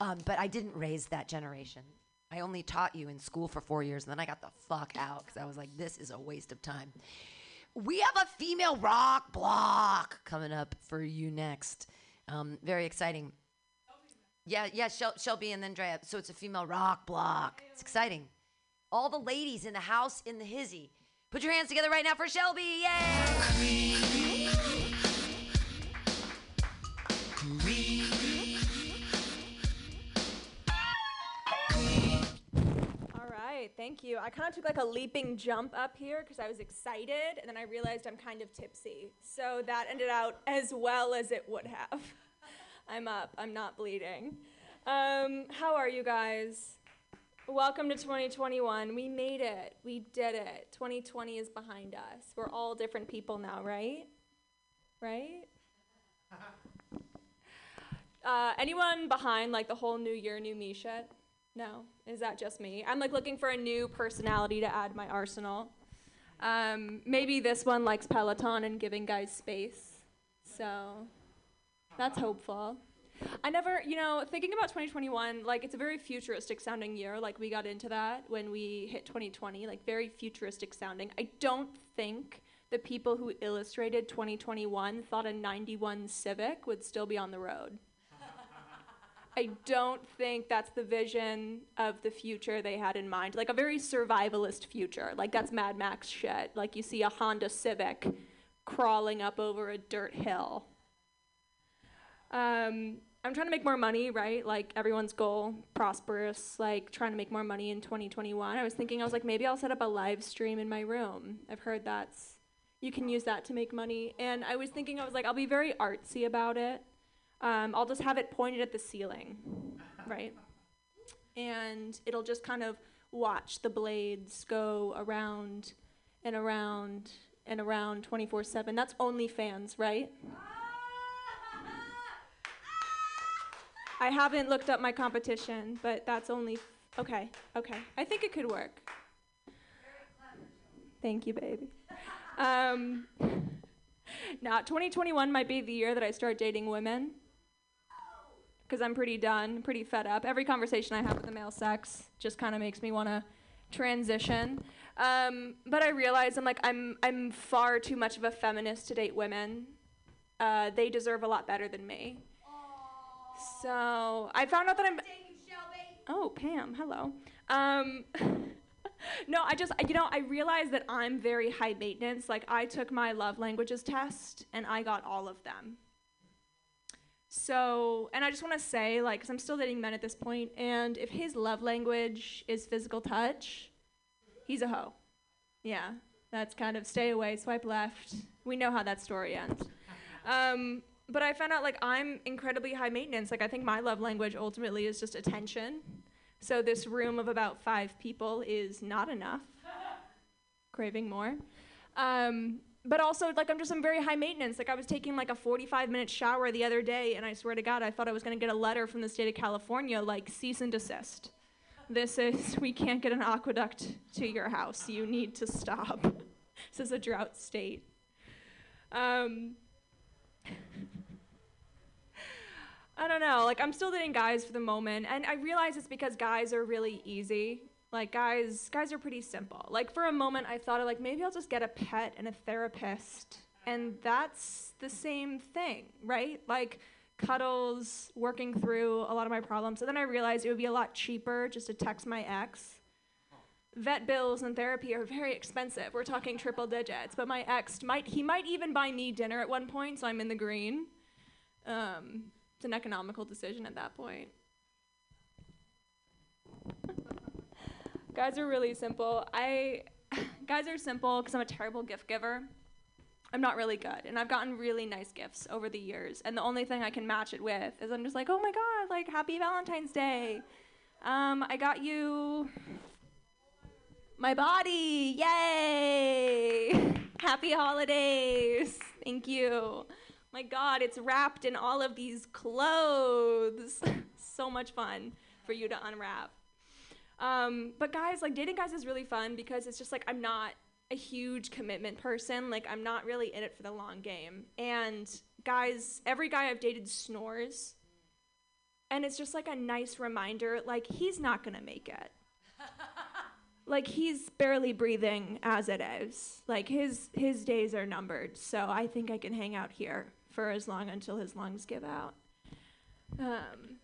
Um, but I didn't raise that generation. I only taught you in school for four years, and then I got the fuck out because I was like, this is a waste of time. We have a female rock block coming up for you next. Um, very exciting. Yeah, yeah, Shel- Shelby and then Drea. So it's a female rock block. It's exciting. All the ladies in the house in the hizzy. Put your hands together right now for Shelby. Yay! All right, thank you. I kind of took like a leaping jump up here because I was excited, and then I realized I'm kind of tipsy. So that ended out as well as it would have. I'm up, I'm not bleeding. Um, how are you guys? Welcome to 2021. We made it. We did it. 2020 is behind us. We're all different people now, right? Right? *laughs* Uh, anyone behind like the whole new year, new me shit? No, is that just me? I'm like looking for a new personality to add my arsenal. Um, maybe this one likes Peloton and giving guys space. So that's hopeful. I never, you know, thinking about 2021, like it's a very futuristic sounding year. Like we got into that when we hit 2020, like very futuristic sounding. I don't think the people who illustrated 2021 thought a 91 Civic would still be on the road. *laughs* I don't think that's the vision of the future they had in mind. Like a very survivalist future. Like that's Mad Max shit. Like you see a Honda Civic crawling up over a dirt hill. Um, I'm trying to make more money, right? Like everyone's goal, prosperous, like trying to make more money in 2021. I was thinking, I was like, maybe I'll set up a live stream in my room. I've heard that's, you can use that to make money. And I was thinking, I was like, I'll be very artsy about it. Um, I'll just have it pointed at the ceiling, right? And it'll just kind of watch the blades go around and around and around 24 7. That's OnlyFans, right? I haven't looked up my competition, but that's only. Okay, okay. I think it could work. Thank you, baby. Um, *laughs* now, 2021 might be the year that I start dating women because I'm pretty done, pretty fed up. Every conversation I have with the male sex just kind of makes me want to transition. Um, but I realize I'm like I'm I'm far too much of a feminist to date women. Uh, they deserve a lot better than me. So I found out that I'm. Oh, Pam, hello. Um, *laughs* no, I just, you know, I realized that I'm very high maintenance. Like, I took my love languages test and I got all of them. So, and I just want to say, like, because I'm still dating men at this point, and if his love language is physical touch, he's a hoe. Yeah, that's kind of stay away, swipe left. We know how that story ends. Um, but I found out like I'm incredibly high maintenance. Like I think my love language ultimately is just attention. So this room of about five people is not enough. *laughs* Craving more. Um, but also like I'm just I'm very high maintenance. Like I was taking like a 45 minute shower the other day, and I swear to God, I thought I was gonna get a letter from the state of California like cease and desist. This is *laughs* we can't get an aqueduct to your house. You need to stop. *laughs* this is a drought state. Um, I don't know. Like I'm still dating guys for the moment, and I realize it's because guys are really easy. Like guys, guys are pretty simple. Like for a moment, I thought of like maybe I'll just get a pet and a therapist, and that's the same thing, right? Like cuddles, working through a lot of my problems. And then I realized it would be a lot cheaper just to text my ex. Vet bills and therapy are very expensive. We're talking triple digits. But my ex might he might even buy me dinner at one point, so I'm in the green. Um, it's an economical decision at that point. *laughs* guys are really simple. I *laughs* guys are simple because I'm a terrible gift giver. I'm not really good, and I've gotten really nice gifts over the years. And the only thing I can match it with is I'm just like, oh my god, like Happy Valentine's Day. Um, I got you my body, yay! *laughs* Happy holidays, thank you. My God, it's wrapped in all of these clothes. *laughs* so much fun for you to unwrap. Um, but guys, like dating guys is really fun because it's just like I'm not a huge commitment person. Like I'm not really in it for the long game. And guys, every guy I've dated snores. And it's just like a nice reminder like he's not going to make it. *laughs* like he's barely breathing as it is. Like his his days are numbered. So I think I can hang out here for as long until his lungs give out. Um,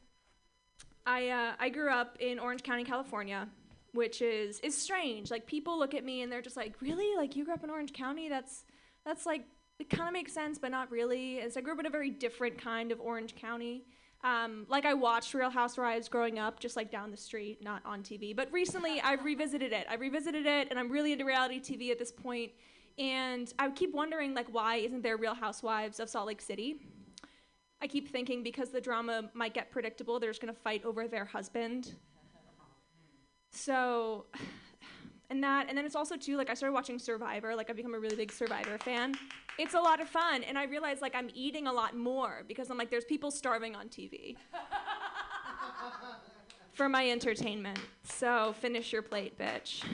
I uh, I grew up in Orange County, California, which is is strange. Like people look at me and they're just like, "Really? Like you grew up in Orange County? That's that's like it kind of makes sense, but not really." As I grew up in a very different kind of Orange County. Um, like I watched Real Housewives growing up, just like down the street, not on TV. But recently, I've revisited it. I revisited it, and I'm really into reality TV at this point. And I keep wondering, like, why isn't there Real Housewives of Salt Lake City? I keep thinking because the drama might get predictable, they're just gonna fight over their husband. So, *sighs* and that, and then it's also too like I started watching Survivor. Like I've become a really big Survivor fan. It's a lot of fun, and I realize like I'm eating a lot more because I'm like there's people starving on TV *laughs* for my entertainment. So finish your plate, bitch.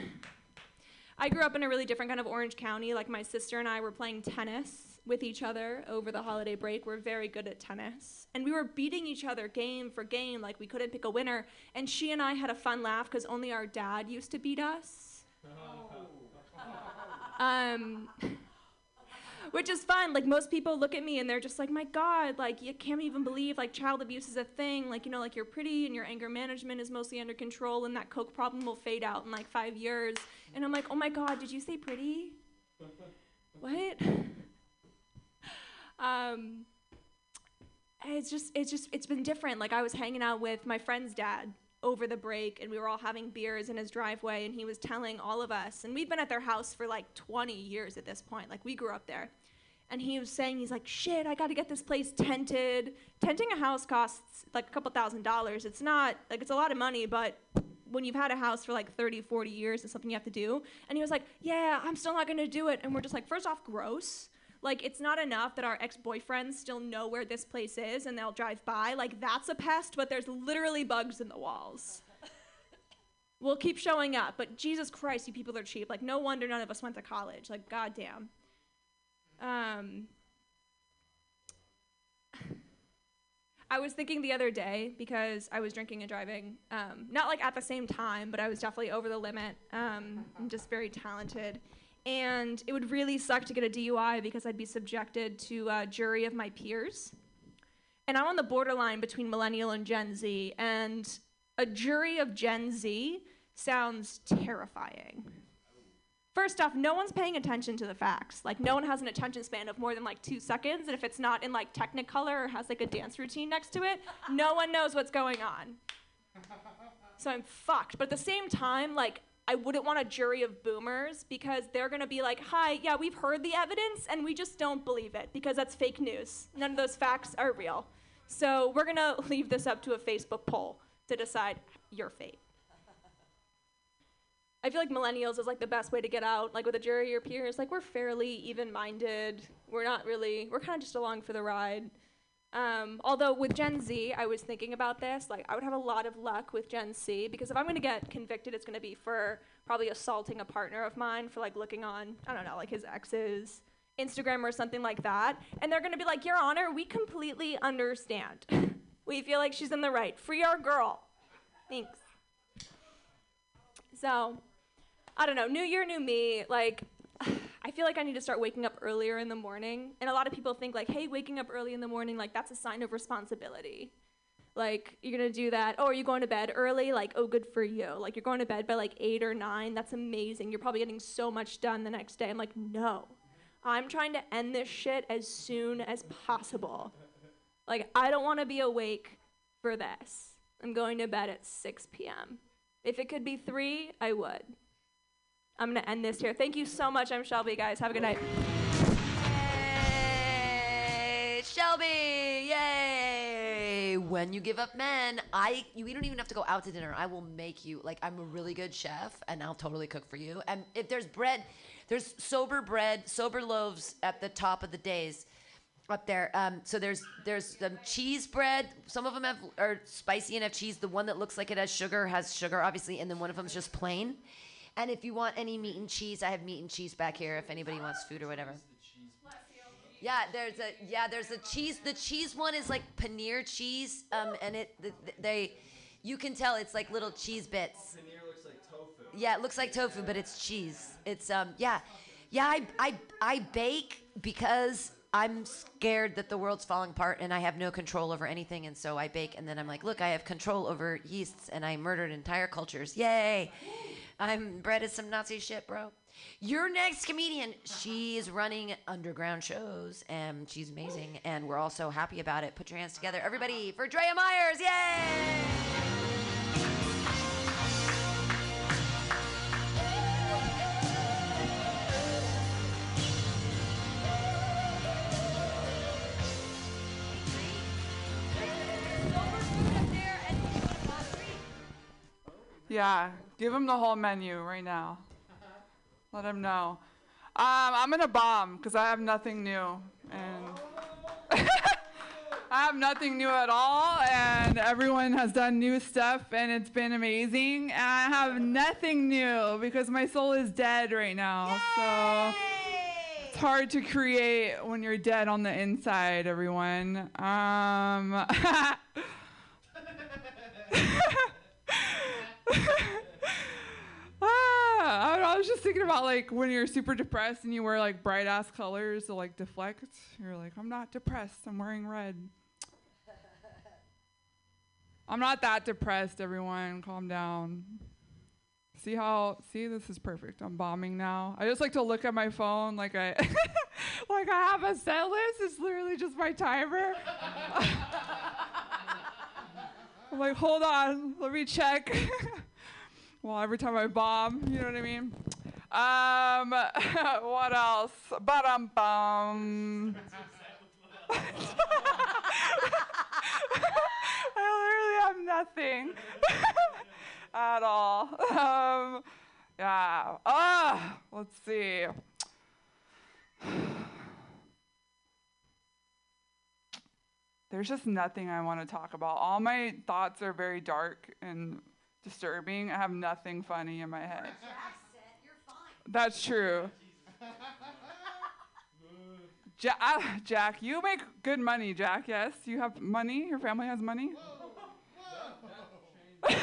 I grew up in a really different kind of Orange County. Like my sister and I were playing tennis with each other over the holiday break. We're very good at tennis. And we were beating each other game for game, like we couldn't pick a winner. And she and I had a fun laugh because only our dad used to beat us. *laughs* Um, *laughs* which is fun. Like most people look at me and they're just like, "My God, like you can't even believe like child abuse is a thing. Like you know, like you're pretty and your anger management is mostly under control, and that coke problem will fade out in like five years." And I'm like, "Oh my God, did you say pretty? *laughs* what?" um, it's just, it's just, it's been different. Like I was hanging out with my friend's dad over the break and we were all having beers in his driveway and he was telling all of us and we've been at their house for like 20 years at this point like we grew up there and he was saying he's like shit i got to get this place tented tenting a house costs like a couple thousand dollars it's not like it's a lot of money but when you've had a house for like 30 40 years it's something you have to do. And he was like yeah i'm still not going to do it. And we're just like first off gross. Like it's not enough that our ex-boyfriends still know where this place is and they'll drive by. Like that's a pest but there's literally bugs in the walls. We'll keep showing up but jesus christ you people are cheap. Like no wonder none of us went to college. Like goddamn. Um I was thinking the other day because I was drinking and driving, um, not like at the same time, but I was definitely over the limit. Um, I'm just very talented. And it would really suck to get a DUI because I'd be subjected to a jury of my peers. And I'm on the borderline between millennial and Gen Z, and a jury of Gen Z sounds terrifying. First off, no one's paying attention to the facts. Like, no one has an attention span of more than like two seconds, and if it's not in like Technicolor or has like a dance routine next to it, no one knows what's going on. So I'm fucked. But at the same time, like, I wouldn't want a jury of boomers because they're gonna be like, hi, yeah, we've heard the evidence and we just don't believe it because that's fake news. None of those facts are real. So we're gonna *laughs* leave this up to a Facebook poll to decide your fate. I feel like millennials is like the best way to get out, like with a jury your peers. Like we're fairly even-minded. We're not really. We're kind of just along for the ride. Um, although with Gen Z, I was thinking about this. Like I would have a lot of luck with Gen Z because if I'm going to get convicted, it's going to be for probably assaulting a partner of mine for like looking on, I don't know, like his ex's Instagram or something like that. And they're going to be like, Your Honor, we completely understand. *laughs* we feel like she's in the right. Free our girl. Thanks. So, I don't know, new year, new me. Like, *sighs* I feel like I need to start waking up earlier in the morning. And a lot of people think like, hey, waking up early in the morning, like that's a sign of responsibility. Like you're gonna do that. Oh, are you going to bed early? Like, oh, good for you. Like you're going to bed by like eight or nine. That's amazing. You're probably getting so much done the next day. I'm like, no. I'm trying to end this shit as soon as possible. Like I don't want to be awake for this. I'm going to bed at 6 p.m. If it could be three, I would. I'm gonna end this here. Thank you so much. I'm Shelby, guys. Have a good night. Yay, Shelby! Yay! When you give up men, I you, you don't even have to go out to dinner. I will make you like I'm a really good chef, and I'll totally cook for you. And if there's bread, there's sober bread, sober loaves at the top of the days up there. Um, so there's there's some cheese bread. Some of them have are spicy and have cheese. The one that looks like it has sugar has sugar, obviously, and then one of them's just plain. And if you want any meat and cheese, I have meat and cheese back here. If anybody wants food or whatever. Yeah, there's a yeah, there's a cheese. The cheese one is like paneer cheese, um, and it th- th- they, you can tell it's like little cheese bits. Paneer looks like tofu. Yeah, it looks like tofu, but it's cheese. It's um yeah, yeah. I I I bake because I'm scared that the world's falling apart and I have no control over anything, and so I bake. And then I'm like, look, I have control over yeasts, and I murdered entire cultures. Yay! I'm bred as some Nazi shit, bro. Your next comedian, she is running underground shows, and she's amazing, and we're all so happy about it. Put your hands together, everybody, for Drea Myers! Yay! Yeah, give him the whole menu right now. Let him know. Um, I'm gonna bomb because I have nothing new, and *laughs* I have nothing new at all, and everyone has done new stuff, and it's been amazing. And I have nothing new because my soul is dead right now. So it's hard to create when you're dead on the inside, everyone. Um, *laughs* *laughs* *laughs* Ah, I, I was just thinking about like when you're super depressed and you wear like bright ass colors to like deflect. You're like, I'm not depressed. I'm wearing red. *laughs* I'm not that depressed, everyone. Calm down. See how? See, this is perfect. I'm bombing now. I just like to look at my phone like I, *laughs* like I have a set list. It's literally just my timer. I'm like, hold on, let me check. *laughs* well, every time I bomb, you know what I mean? Um, *laughs* what else? Ba-dum bum. *laughs* I literally have nothing at all. Um, yeah. Ah, let's see. *sighs* There's just nothing I want to talk about. All my thoughts are very dark and disturbing. I have nothing funny in my head. That's true. Ja- ah, Jack, you make good money, Jack. Yes, you have money. Your family has money. *laughs*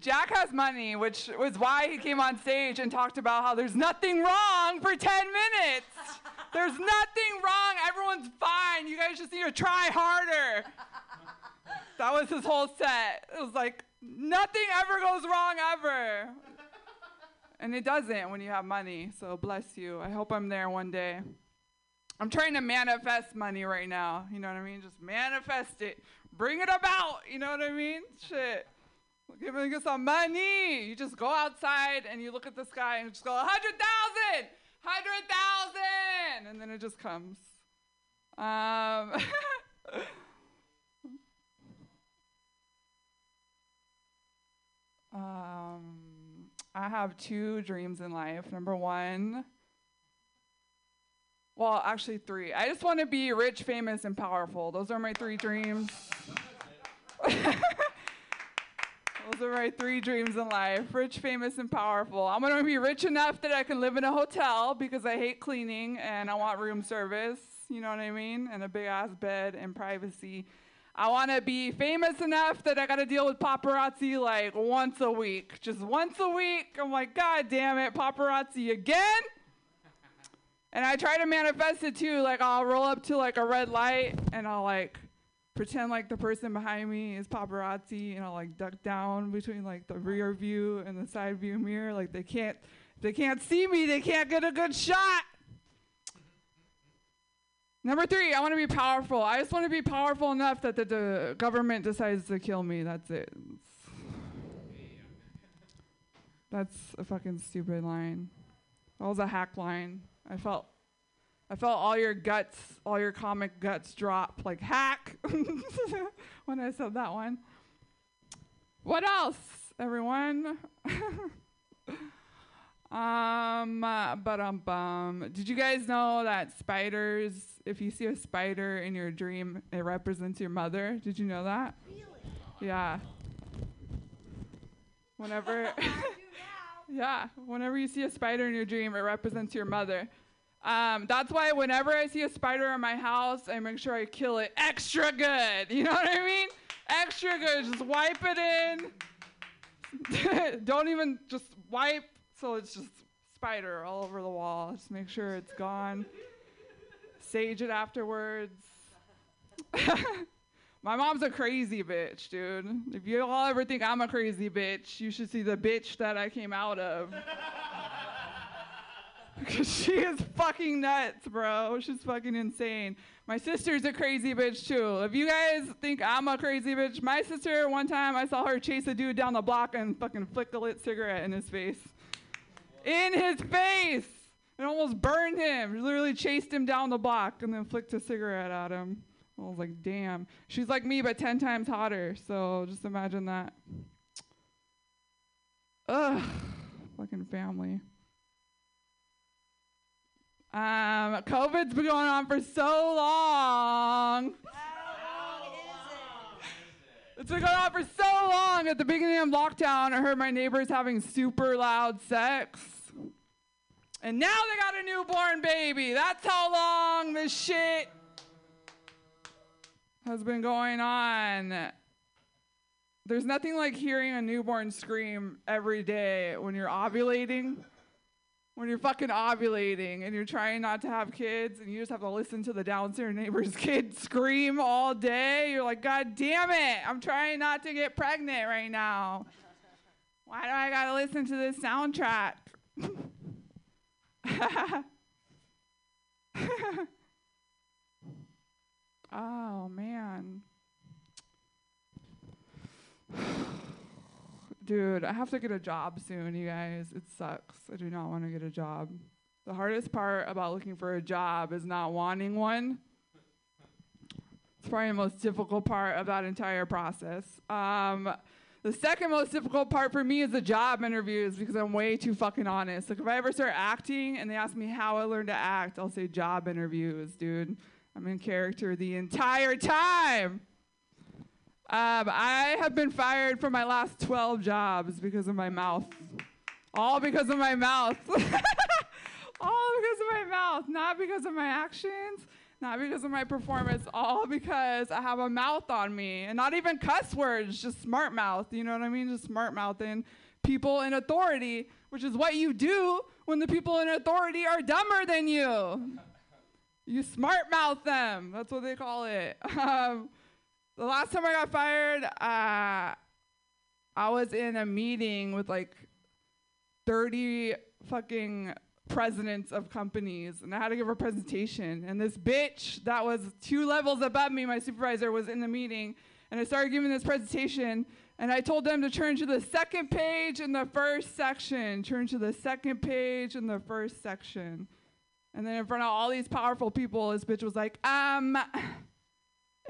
Jack has money, which was why he came on stage and talked about how there's nothing wrong for 10 minutes. There's nothing wrong. Everyone's fine. You guys just need to try harder. That was his whole set. It was like, nothing ever goes wrong ever. And it doesn't when you have money. So bless you. I hope I'm there one day. I'm trying to manifest money right now. You know what I mean? Just manifest it. Bring it about. You know what I mean? Shit. Give me some money. You just go outside and you look at the sky and just go, 100,000, 100,000. And then it just comes. Um, *laughs* um, I have two dreams in life. Number one, well, actually, three. I just want to be rich, famous, and powerful. Those are my three dreams. *laughs* Those are my three dreams in life rich, famous, and powerful. I'm going to be rich enough that I can live in a hotel because I hate cleaning and I want room service. You know what I mean? And a big ass bed and privacy. I want to be famous enough that I got to deal with paparazzi like once a week. Just once a week. I'm like, God damn it, paparazzi again? And I try to manifest it too. Like I'll roll up to like a red light and I'll like pretend like the person behind me is paparazzi and I'll like duck down between like the rear view and the side view mirror. Like they can't they can't see me, they can't get a good shot. Number three, I want to be powerful. I just want to be powerful enough that the, the government decides to kill me. That's it. That's a fucking stupid line. That was a hack line. I felt I felt all your guts, all your comic guts drop like hack *laughs* when I said that one. What else, everyone? *laughs* um, uh, but um, bum. Did you guys know that spiders, if you see a spider in your dream, it represents your mother? Did you know that? Really? Yeah. Whenever. *laughs* yeah, whenever you see a spider in your dream, it represents your mother. Um, that's why whenever I see a spider in my house, I make sure I kill it extra good. *laughs* You know what I mean? Extra good. Just wipe it in. *laughs* Don't even just wipe so it's just spider all over the wall. Just make sure it's gone. Sage it afterwards. *laughs* My mom's a crazy bitch, dude. If you all ever think I'm a crazy bitch, you should see the bitch that I came out of. She is fucking nuts, bro. She's fucking insane. My sister's a crazy bitch, too. If you guys think I'm a crazy bitch, my sister, one time I saw her chase a dude down the block and fucking flick a lit cigarette in his face. In his face! It almost burned him. She literally chased him down the block and then flicked a cigarette at him. I was like, damn. She's like me, but 10 times hotter. So just imagine that. Ugh. Fucking family. Um, COVID's been going on for so long. It's been going on for so long. At the beginning of lockdown, I heard my neighbors having super loud sex. And now they got a newborn baby. That's how long this shit has been going on. There's nothing like hearing a newborn scream every day when you're ovulating. When you're fucking ovulating and you're trying not to have kids and you just have to listen to the downstairs neighbor's kid scream all day, you're like, God damn it, I'm trying not to get pregnant right now. Why do I gotta listen to this soundtrack? oh man. Dude, I have to get a job soon, you guys. It sucks. I do not want to get a job. The hardest part about looking for a job is not wanting one. It's probably the most difficult part of that entire process. Um, the second most difficult part for me is the job interviews because I'm way too fucking honest. Like if I ever start acting and they ask me how I learned to act, I'll say job interviews, dude. I'm in character the entire time. Um, I have been fired from my last 12 jobs because of my mouth. All because of my mouth. *laughs* All because of my mouth, not because of my actions, not because of my performance, all because I have a mouth on me. And not even cuss words, just smart mouth. You know what I mean? Just smart mouthing people in authority, which is what you do when the people in authority are dumber than you. You smart mouth them. That's what they call it. *laughs* Um, the last time I got fired, uh, I was in a meeting with like 30 fucking presidents of companies, and I had to give a presentation. And this bitch that was two levels above me, my supervisor, was in the meeting, and I started giving this presentation. And I told them to turn to the second page in the first section, turn to the second page in the first section. And then in front of all these powerful people, this bitch was like, um,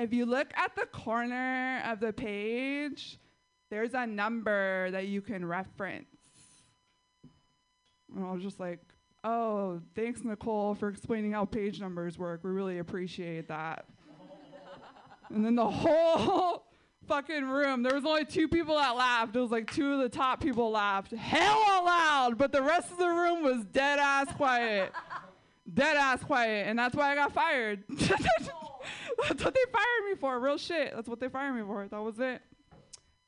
if you look at the corner of the page, there's a number that you can reference. And I was just like, oh, thanks, Nicole, for explaining how page numbers work. We really appreciate that. and then the whole *laughs* fucking room, there was only two people that laughed. It was like two of the top people laughed hella loud, but the rest of the room was dead ass quiet. dead ass quiet. And that's why I got fired. *laughs* *laughs* that's what they fired me for. Real shit. That's what they fired me for. That was it.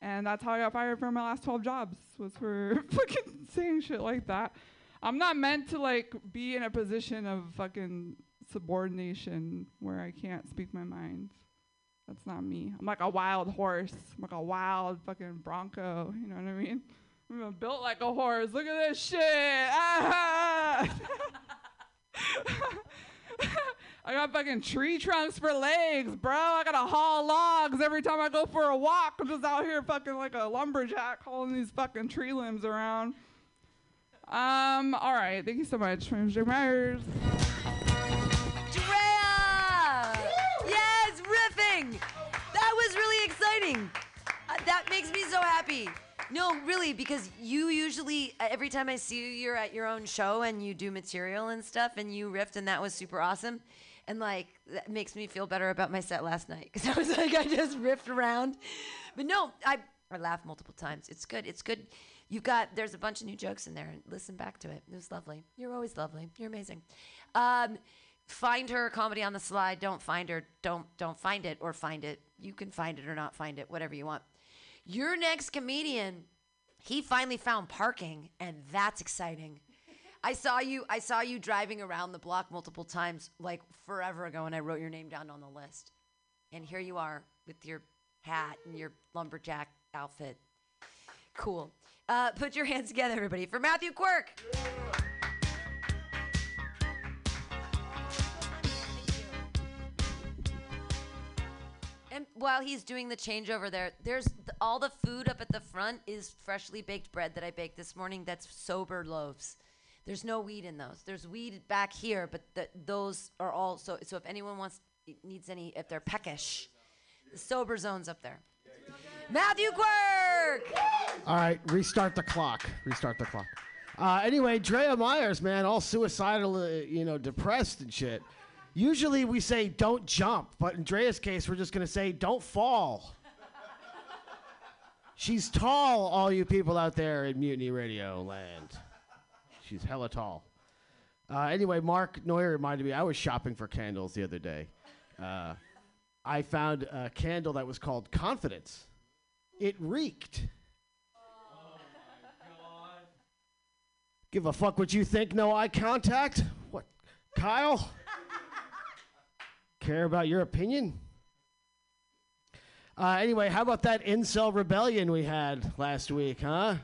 And that's how I got fired from my last 12 jobs, was for *laughs* fucking saying shit like that. I'm not meant to like be in a position of fucking subordination where I can't speak my mind. That's not me. I'm like a wild horse. I'm like a wild fucking bronco. You know what I mean? I'm built like a horse. Look at this shit. Ah! *laughs* I got fucking tree trunks for legs, bro. I gotta haul logs every time I go for a walk. I'm just out here fucking like a lumberjack hauling these fucking tree limbs around. Um, all right. Thank you so much, Mr. Myers. Drea! Yes, riffing! That was really exciting. Uh, that makes me so happy. No, really, because you usually, uh, every time I see you, you're at your own show and you do material and stuff and you riffed, and that was super awesome. And like, that makes me feel better about my set last night because *laughs* I was like, I just riffed around. But no, I, I laughed multiple times. It's good. It's good. You've got, there's a bunch of new jokes in there. and Listen back to it. It was lovely. You're always lovely. You're amazing. Um, find her comedy on the slide. Don't find her. Don't don't find it or find it. You can find it or not find it, whatever you want. Your next comedian, he finally found parking, and that's exciting. I saw you. I saw you driving around the block multiple times, like forever ago, and I wrote your name down on the list. And here you are with your hat and your lumberjack outfit. Cool. Uh, put your hands together, everybody, for Matthew Quirk. And while he's doing the changeover there, there's th- all the food up at the front is freshly baked bread that I baked this morning. That's sober loaves. There's no weed in those. There's weed back here, but th- those are all so. So if anyone wants needs any, if they're peckish, the sober zone's up there. Matthew Quirk. All right, restart the clock. Restart the clock. Uh, anyway, Drea Myers, man, all suicidal, uh, you know, depressed and shit. Usually we say don't jump, but in Drea's case, we're just gonna say don't fall. She's tall, all you people out there in Mutiny Radio land. She's hella tall. Uh, anyway, Mark Neuer reminded me I was shopping for candles the other day. Uh, I found a candle that was called Confidence. It reeked. Give a fuck what you think, no eye contact? What, Kyle? Care about your opinion? Uh, anyway, how about that incel rebellion we had last week, huh?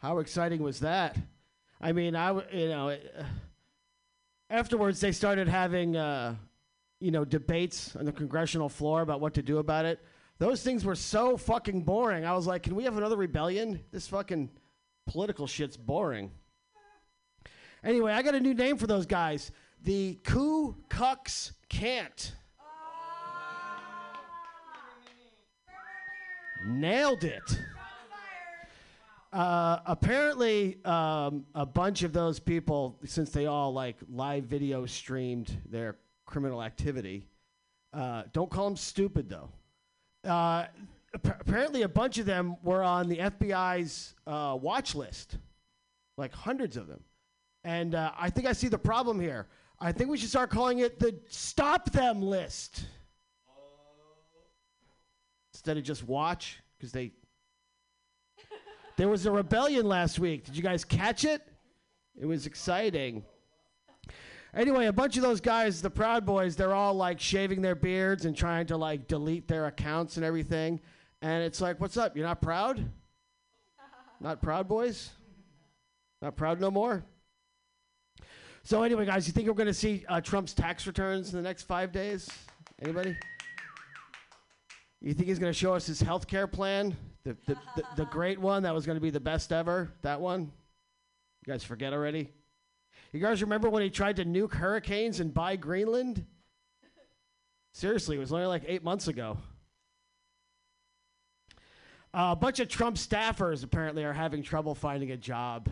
How exciting was that? I mean, I, you know, it, uh, afterwards they started having, uh, you know, debates on the congressional floor about what to do about it. Those things were so fucking boring. I was like, can we have another rebellion? This fucking political shit's boring. Anyway, I got a new name for those guys. The Ku Klux Can't. Nailed it. Uh, apparently, um, a bunch of those people, since they all like live video streamed their criminal activity, uh, don't call them stupid though. Uh, appa- apparently, a bunch of them were on the FBI's uh, watch list, like hundreds of them. And uh, I think I see the problem here. I think we should start calling it the stop them list instead of just watch because they there was a rebellion last week. Did you guys catch it? It was exciting. Anyway a bunch of those guys the proud boys they're all like shaving their beards and trying to like delete their accounts and everything. And it's like what's up? You're not proud? Not proud boys? Not proud no more? So anyway guys you think we're going to see uh, trump's tax returns in the next five days? Anybody? You think he's going to show us his health care plan? The, the, the, the great one that was going to be the best ever? That one? You guys forget already? You guys remember when he tried to nuke hurricanes and buy Greenland? Seriously, it was only like eight months ago. Uh, a bunch of Trump staffers apparently are having trouble finding a job.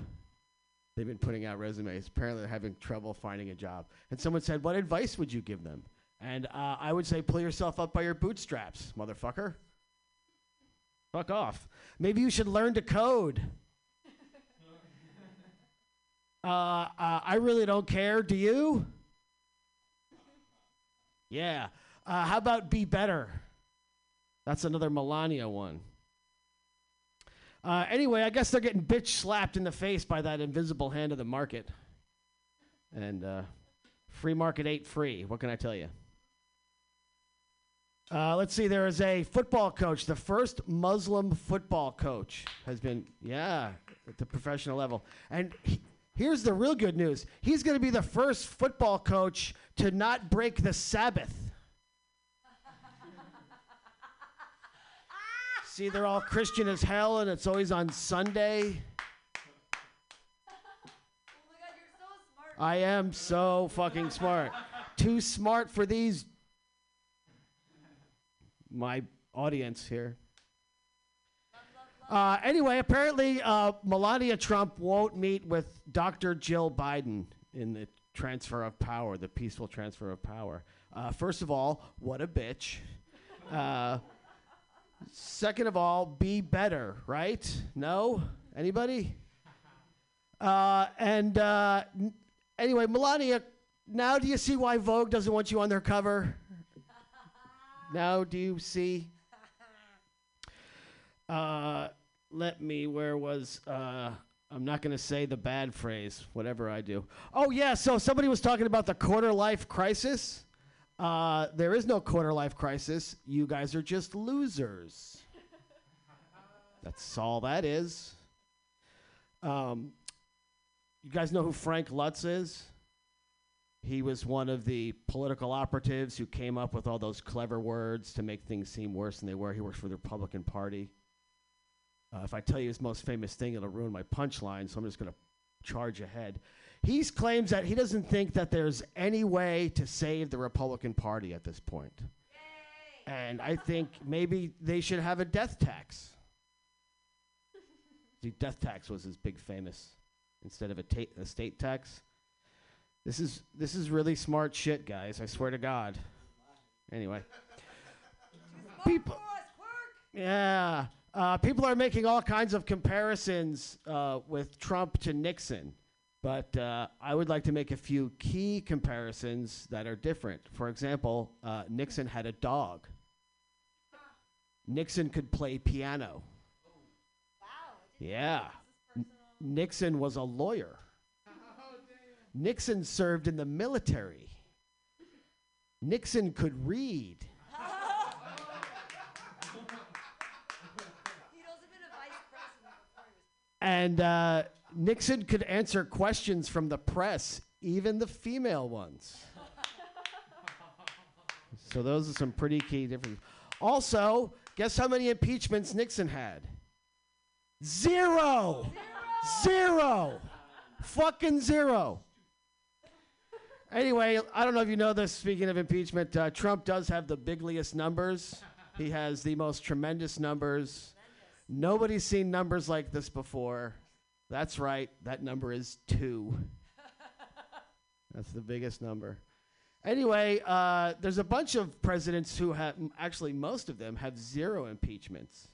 They've been putting out resumes. Apparently, they're having trouble finding a job. And someone said, What advice would you give them? And uh, I would say, pull yourself up by your bootstraps, motherfucker. Fuck off. Maybe you should learn to code. uh, uh, I really don't care. Do you? Yeah. Uh, how about be better? That's another Melania one. Uh, anyway, I guess they're getting bitch slapped in the face by that invisible hand of the market. And uh, free market ain't free. What can I tell you? Uh, let's see. There is a football coach. The first Muslim football coach has been, yeah, at the professional level. And he- here's the real good news. He's going to be the first football coach to not break the Sabbath. *laughs* See, they're all Christian as hell, and it's always on Sunday. I am so fucking smart. Too smart for these my audience here. Uh, anyway, apparently uh, Melania Trump won't meet with Dr. Jill Biden in the transfer of power, the peaceful transfer of power. Uh, first of all, what a bitch. Uh, second of all, be better, right? No? Anybody? Uh, and uh, n- anyway, Melania, now do you see why Vogue doesn't want you on their cover? Now do you see? Uh, let me, where was, uh, I'm not going to say the bad phrase, whatever I do. Oh, yeah, so somebody was talking about the quarter life crisis. Uh, there is no quarter life crisis. You guys are just losers. That's all that is. Um, you guys know who Frank Luntz is? He was one of the political operatives who came up with all those clever words to make things seem worse than they were. He works for the Republican Party. Uh, if I tell you his most famous thing, it'll ruin my punchline, so I'm just going to charge ahead. He claims that he doesn't think that there's any way to save the Republican Party at this point. And I think maybe they should have a death tax. The death tax was his big famous instead of a ta- estate tax. This is this is really smart shit, guys. I swear to God. Anyway, people. Yeah, uh, people are making all kinds of comparisons uh, with Trump to Nixon, but uh, I would like to make a few key comparisons that are different. For example, uh, Nixon had a dog. Nixon could play piano. Yeah. N- Nixon was a lawyer. Nixon served in the military. Nixon could read. And uh, Nixon could answer questions from the press, even the female ones. *laughs* so those are some pretty key differences. Also, guess how many impeachments Nixon had? Zero. Zero. Fucking zero. Anyway, I don't know if you know this. Speaking of impeachment, uh, Trump does have the bigliest numbers. He has the most tremendous numbers. Nobody's seen numbers like this before. That's right. That number is two. That's the biggest number. Anyway, uh, there's a bunch of presidents who have, actually, most of them have zero impeachments.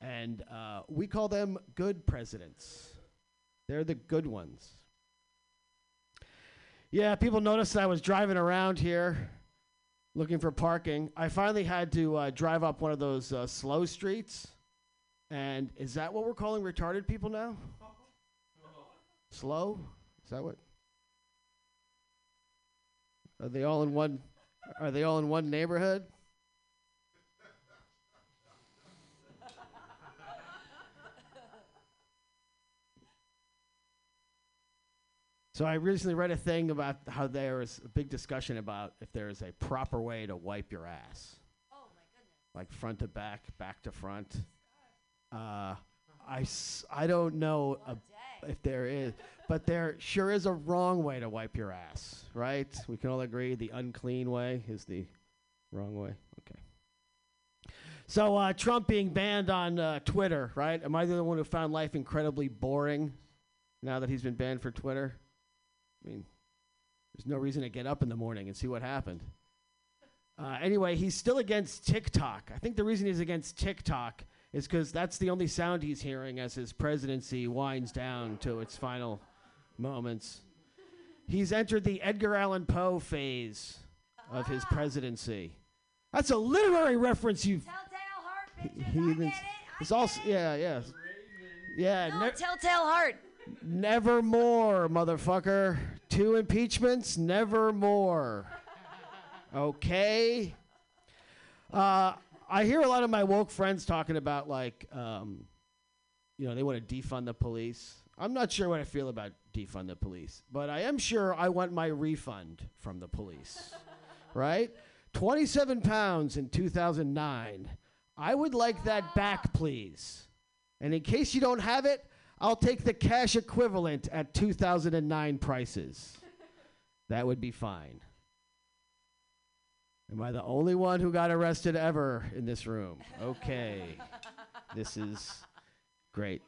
And uh, we call them good presidents. They're the good ones. Yeah, people noticed I was driving around here looking for parking. I finally had to uh, drive up one of those uh, slow streets. And is that what we're calling retarded people now? Slow? Is that what? Are they all in one? Are they all in one neighborhood? So I recently read a thing about how there is a big discussion about if there is a proper way to wipe your ass. Oh my goodness. Like front to back, back to front. Uh, I, s- I don't know if there is, but there sure is a wrong way to wipe your ass, right? We can all agree the unclean way is the wrong way. Okay. So uh, Trump being banned on uh, Twitter, right? Am I the one who found life incredibly boring now that he's been banned for Twitter? I mean, there's no reason to get up in the morning and see what happened. Uh, anyway, he's still against TikTok. I think the reason he's against TikTok is because that's the only sound he's hearing as his presidency winds down to its final moments. He's entered the Edgar Allan Poe phase of his presidency. That's a literary reference, you heathens. It's also yeah, yeah. Yeah, No, ne- Telltale Heart. Never more, motherfucker. Two impeachments, never more. Okay. Uh, I hear a lot of my woke friends talking about like, um, you know, they want to defund the police. I'm not sure what I feel about defund the police, but I am sure I want my refund from the police. *laughs* right? 27 pounds in 2009. I would like that back, please. And in case you don't have it, I'll take the cash equivalent at 2009 prices. that would be fine. Am I the only one who got arrested ever in this room? Okay. this is great.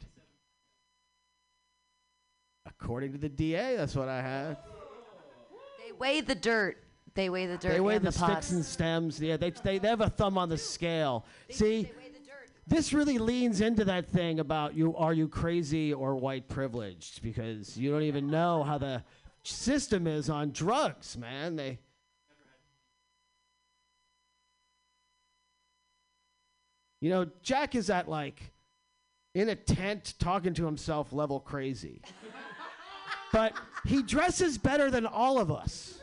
According to the DA, that's what I had. They weigh the dirt. They weigh the dirt. They weigh the, the, sticks pots. and stems. Yeah, they, they, they have a thumb on the scale. See, this really leans into that thing about you are you crazy or white privileged because you don't even know how the system is on drugs, man. They You know, Jack is at like in a tent talking to himself level crazy. but he dresses better than all of us.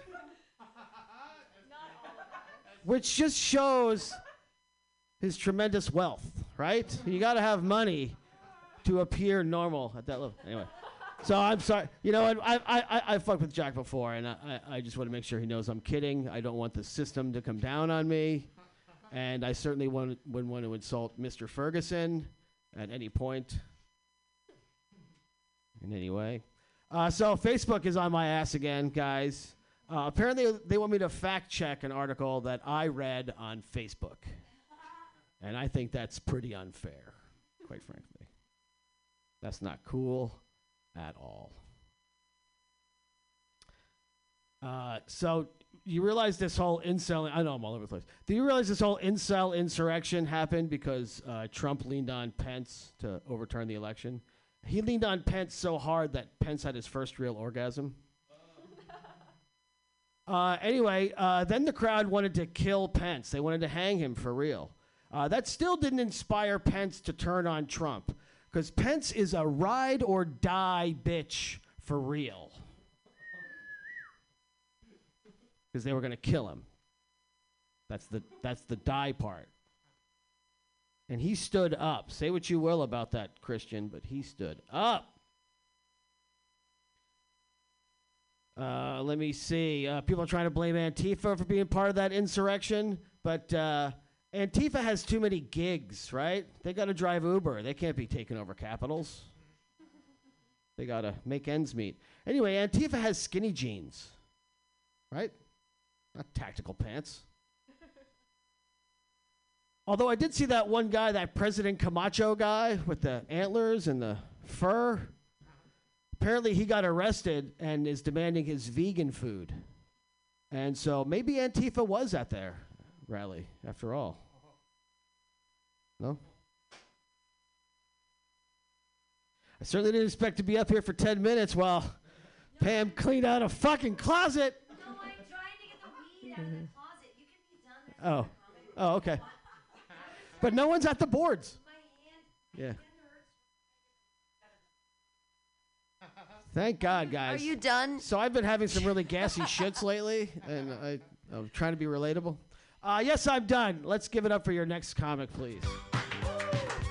Which just shows his tremendous wealth, right? You got to have money to appear normal at that level. Anyway, so I'm sorry. You know, I I I, I fucked with Jack before, and I I I just want to make sure he knows I'm kidding. I don't want the system to come down on me, and I certainly wouldn't, wouldn't want to insult Mr. Ferguson at any point. In any way. Uh, so Facebook is on my ass again, guys. Uh, apparently, they want me to fact check an article that I read on Facebook. And I think that's pretty unfair, quite frankly. That's not cool at all. Uh, so, you realize this whole incel, I know I'm all over the place. Do you realize this whole incel insurrection happened because uh, Trump leaned on Pence to overturn the election? He leaned on Pence so hard that Pence had his first real orgasm. *laughs* Uh, anyway, uh, then the crowd wanted to kill Pence. They wanted to hang him for real. Uh, that still didn't inspire Pence to turn on Trump, because Pence is a ride or die bitch for real. Because they were going to kill him. That's the that's the die part. And he stood up. Say what you will about that Christian, but he stood up. Uh, let me see. Uh, people are trying to blame Antifa for being part of that insurrection, but uh, Antifa has too many gigs, right? They got to drive Uber. They can't be taking over capitals. They got to make ends meet. Anyway, Antifa has skinny jeans, right? Not tactical pants. Although I did see that one guy, that President Camacho guy with the antlers and the fur. Apparently, he got arrested and is demanding his vegan food. And so maybe Antifa was at their rally after all. No? I certainly didn't expect to be up here for 10 minutes while Pam cleaned out a fucking closet. Oh. Oh, okay. But no one's at the boards. Yeah. Thank God, guys. Are you done? So I've been having some really gassy shits lately, and I, I'm trying to be relatable. Uh, yes, I'm done. Let's give it up for your next comic, please.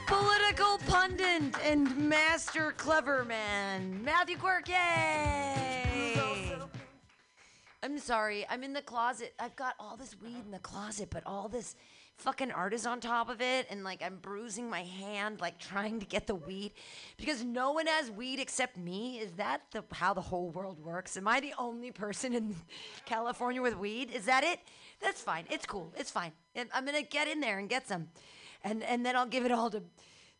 Political pundit and master clever man, Matthew Quirk. Yay! I'm sorry. I'm in the closet. I've got all this weed in the closet, but all this fucking art is on top of it, and like I'm bruising my hand, like trying to get the weed, because no one has weed except me. Is that the how the whole world works? Am I the only person in California with weed? Is that it? That's fine. It's cool. It's fine. I'm gonna get in there and get some, and and then I'll give it all to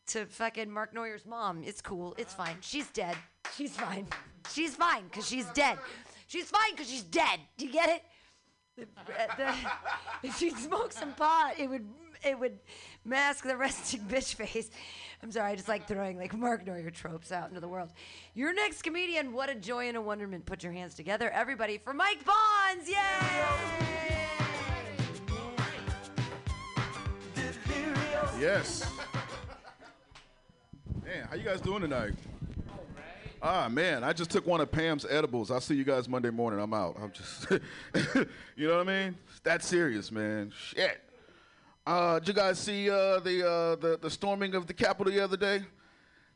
to fucking Mark Neuer's mom. It's cool. It's fine. She's dead. She's fine. She's fine because she's dead. She's fine because she's dead. Do you get it? The- the- *laughs* if she'd smoke some pot, it would it would mask the resting *laughs* bitch face. I'm sorry, I just like throwing like Mark Neuer tropes out into the world. Your next comedian, what a joy and a wonderment. Put your hands together, everybody, for Mike Bonds. Yay! Yes. Man, how you guys doing tonight? Ah man, I just took one of Pam's edibles. I'll see you guys Monday morning. I'm out. I'm just, *laughs* you know what I mean? That serious, man. Shit. Uh, did you guys see uh, the, uh, the the storming of the Capitol the other day?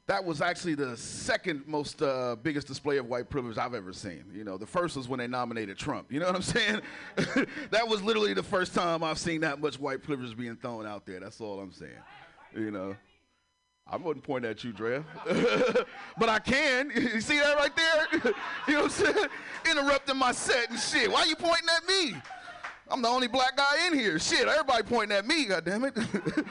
That was actually the second most uh, biggest display of white privilege I've ever seen. You know, the first was when they nominated Trump. You know what I'm *laughs* saying? *laughs* that was literally the first time I've seen that much white privilege being thrown out there. That's all I'm saying. You know. I wouldn't point at you, Drea. *laughs* but I can. You see that right there? you know what I'm saying? Interrupting my set and shit. Why are you pointing at me? I'm the only black guy in here. Shit, everybody pointing at me, goddammit. Damn,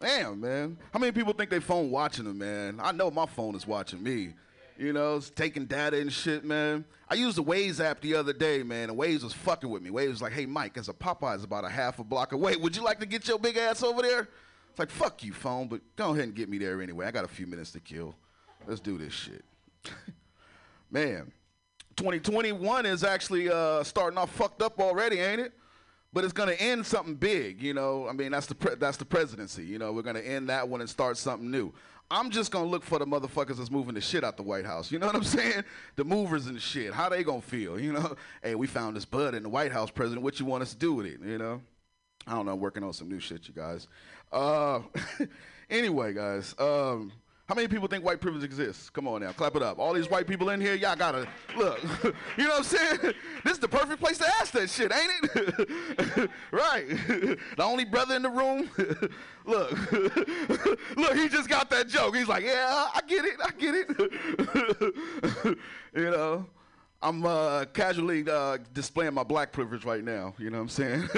man. How many people think they phone watching them, man? I know my phone is watching me. You know, it's taking data and shit, man. I used the Waze app the other day, man, and Waze was fucking with me. Waze was like, hey, Mike, there's a Popeye's about a half a block away. Would you like to get your big ass over there? It's like, fuck you, phone, but go ahead and get me there anyway. I got a few minutes to kill. Let's do this shit. *laughs* man, 2021 is actually uh, starting off fucked up already, ain't it? But it's gonna end something big, you know. I mean, that's the pre- that's the presidency, you know. We're gonna end that one and start something new. I'm just gonna look for the motherfuckers that's moving the shit out the White House. You know *laughs* what I'm saying? The movers and shit. How they gonna feel? You know? *laughs* Hey, we found this bud in the White House, President. What you want us to do with it? You know? I don't know. I'm working on some new shit, you guys. Uh, *laughs* anyway, guys. Um, how many people think white privilege exists? Come on now, clap it up. All these white people in here, y'all gotta look. *laughs* you know what I'm saying? *laughs* This is the perfect place to ask that shit, ain't it? *laughs* right. the only brother in the room. look, look, he just got that joke. He's like, yeah, I get it, I get it. you know. I'm uh, casually uh, displaying my black privilege right now. You know what I'm saying?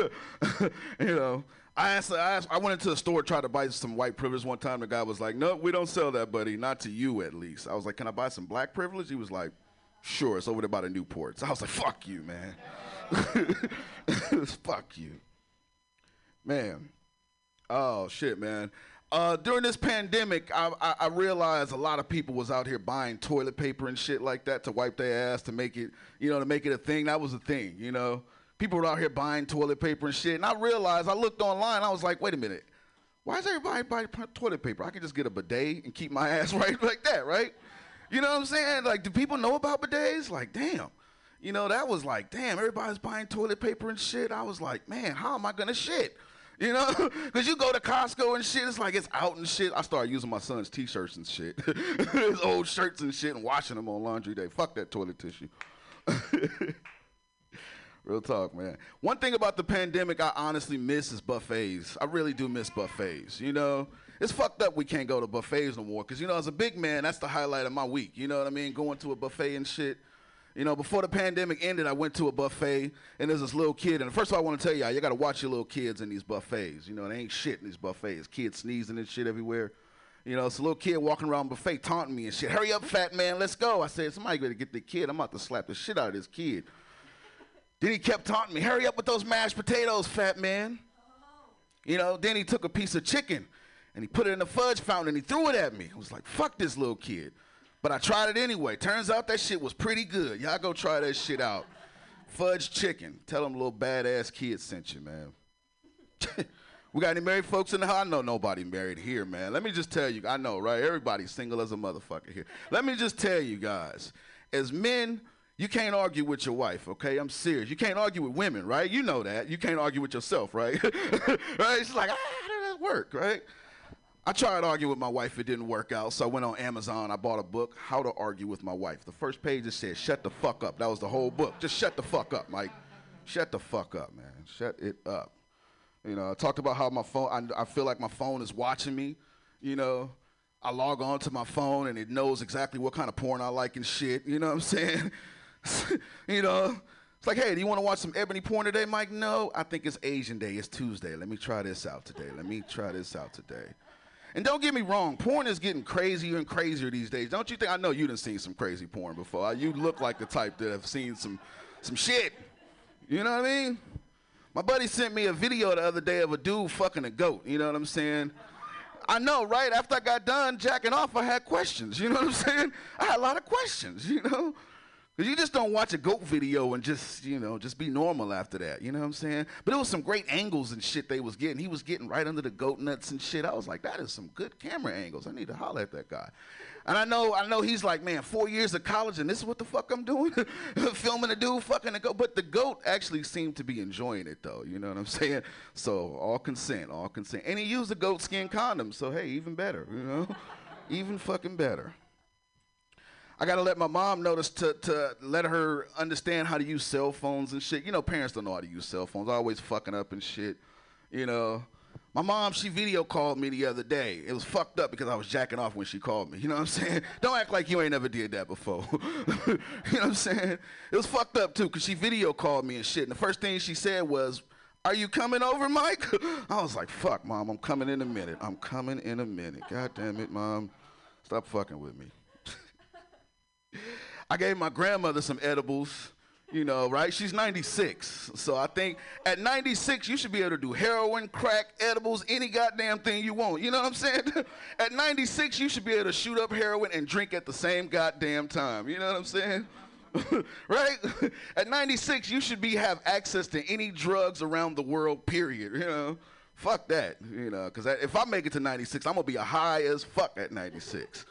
you know, I asked, I asked, I went into the store tried to buy some white privilege one time. The guy was like, "No, we don't sell that, buddy. Not to you, at least." I was like, "Can I buy some black privilege?" He was like, "Sure." It's over there by the Newports. So I was like, "Fuck you, man. *laughs* Fuck you, man." Oh shit, man. Uh, during this pandemic, I, I, I realized a lot of people was out here buying toilet paper and shit like that to wipe their ass to make it, you know, to make it a thing. That was a thing, you know. People were out here buying toilet paper and shit, and I realized I looked online. I was like, wait a minute, why is everybody buying toilet paper? I can just get a bidet and keep my *laughs* ass right like that, right? You know what I'm saying? Like, do people know about bidets? Like, damn. You know, that was like, damn, everybody's buying toilet paper and shit. I was like, man, how am I gonna shit? You know, *laughs* because you go to Costco and shit, it's like it's out and shit. I started using my son's t-shirts and shit, *laughs* his old shirts and shit, and washing them on laundry day. Fuck that toilet tissue. Real talk, man. One thing about the pandemic I honestly miss is buffets. I really do miss buffets. You know, it's fucked up we can't go to buffets no more. Cause you know, as a big man, that's the highlight of my week. You know what I mean? Going to a buffet and shit. You know, before the pandemic ended, I went to a buffet and there's this little kid. And first of all, I want to tell y'all, you got to watch your little kids in these buffets. You know, they ain't shit in these buffets. Kids sneezing and shit everywhere. You know, it's a little kid walking around buffet taunting me and shit. Hurry up, fat man, let's go. I said, somebody better get the kid. I'm about to slap the shit out of this kid. Then he kept taunting me, hurry up with those mashed potatoes, fat man. You know, then he took a piece of chicken and he put it in the fudge fountain and he threw it at me. I was like, fuck this little kid. But I tried it anyway. Turns out that shit was pretty good. Y'all go try that shit out. Fudge chicken. Tell them little badass kid sent you, man. *laughs* we got any married folks in the house? I know nobody married here, man. Let me just tell you, I know, right? Everybody's single as a motherfucker here. Let me just tell you guys, as men, you can't argue with your wife, okay? I'm serious. You can't argue with women, right? You know that. You can't argue with yourself, right? *laughs* right? It's like, ah, how does that work, right? I tried arguing with my wife. It didn't work out. So I went on Amazon. I bought a book, How to Argue with My Wife. The first page it said, shut the fuck up. That was the whole book. Just shut the fuck up, Mike. Shut the fuck up, man. Shut it up. You know, I talked about how my phone, I, I feel like my phone is watching me. You know, I log on to my phone and it knows exactly what kind of porn I like and shit. You know what I'm saying? *laughs* *laughs* you know, it's like, hey, do you want to watch some ebony porn today, Mike? No, I think it's Asian Day. It's Tuesday. Let me try this out today. Let me try this out today. And don't get me wrong, porn is getting crazier and crazier these days. Don't you think? I know you done seen some crazy porn before. You look like the type that have seen some, some shit. You know what I mean? My buddy sent me a video the other day of a dude fucking a goat. You know what I'm saying? I know, right? After I got done jacking off, I had questions. You know what I'm saying? I had a lot of questions, you know? Cause you just don't watch a goat video and just, you know, just be normal after that. You know what I'm saying? But it was some great angles and shit they was getting. He was getting right under the goat nuts and shit. I was like, that is some good camera angles. I need to holler at that guy. And I know, I know he's like, man, four years of college and this is what the fuck I'm doing? *laughs* Filming a dude fucking a goat. But the goat actually seemed to be enjoying it though. You know what I'm *laughs* saying? So all consent, all consent. And he used a goat skin condom. So hey, even better, you know? *laughs* even fucking better. I gotta let my mom notice to, to let her understand how to use cell phones and shit. You know, parents don't know how to use cell phones. Always fucking up and shit. You know, my mom she video called me the other day. It was fucked up because I was jacking off when she called me. You know what I'm saying? *laughs* Don't act like you ain't never did that before. *laughs* you know what I'm saying? It was fucked up too because she video called me and shit. And the first thing she said was, "Are you coming over, Mike?" *laughs* I was like, "Fuck, mom, I'm coming in a minute. I'm coming in a minute. God damn it, mom, stop fucking with me." I gave my grandmother some edibles, you know, right? She's 96. So I think at 96, you should be able to do heroin, crack, edibles, any goddamn thing you want. You know what I'm saying? *laughs* at 96, you should be able to shoot up heroin and drink at the same goddamn time. You know what I'm saying? *laughs* right? *laughs* At 96, you should be have access to any drugs around the world, period. You know? Fuck that. You know, because if I make it to 96, I'm going to be a high as fuck at 96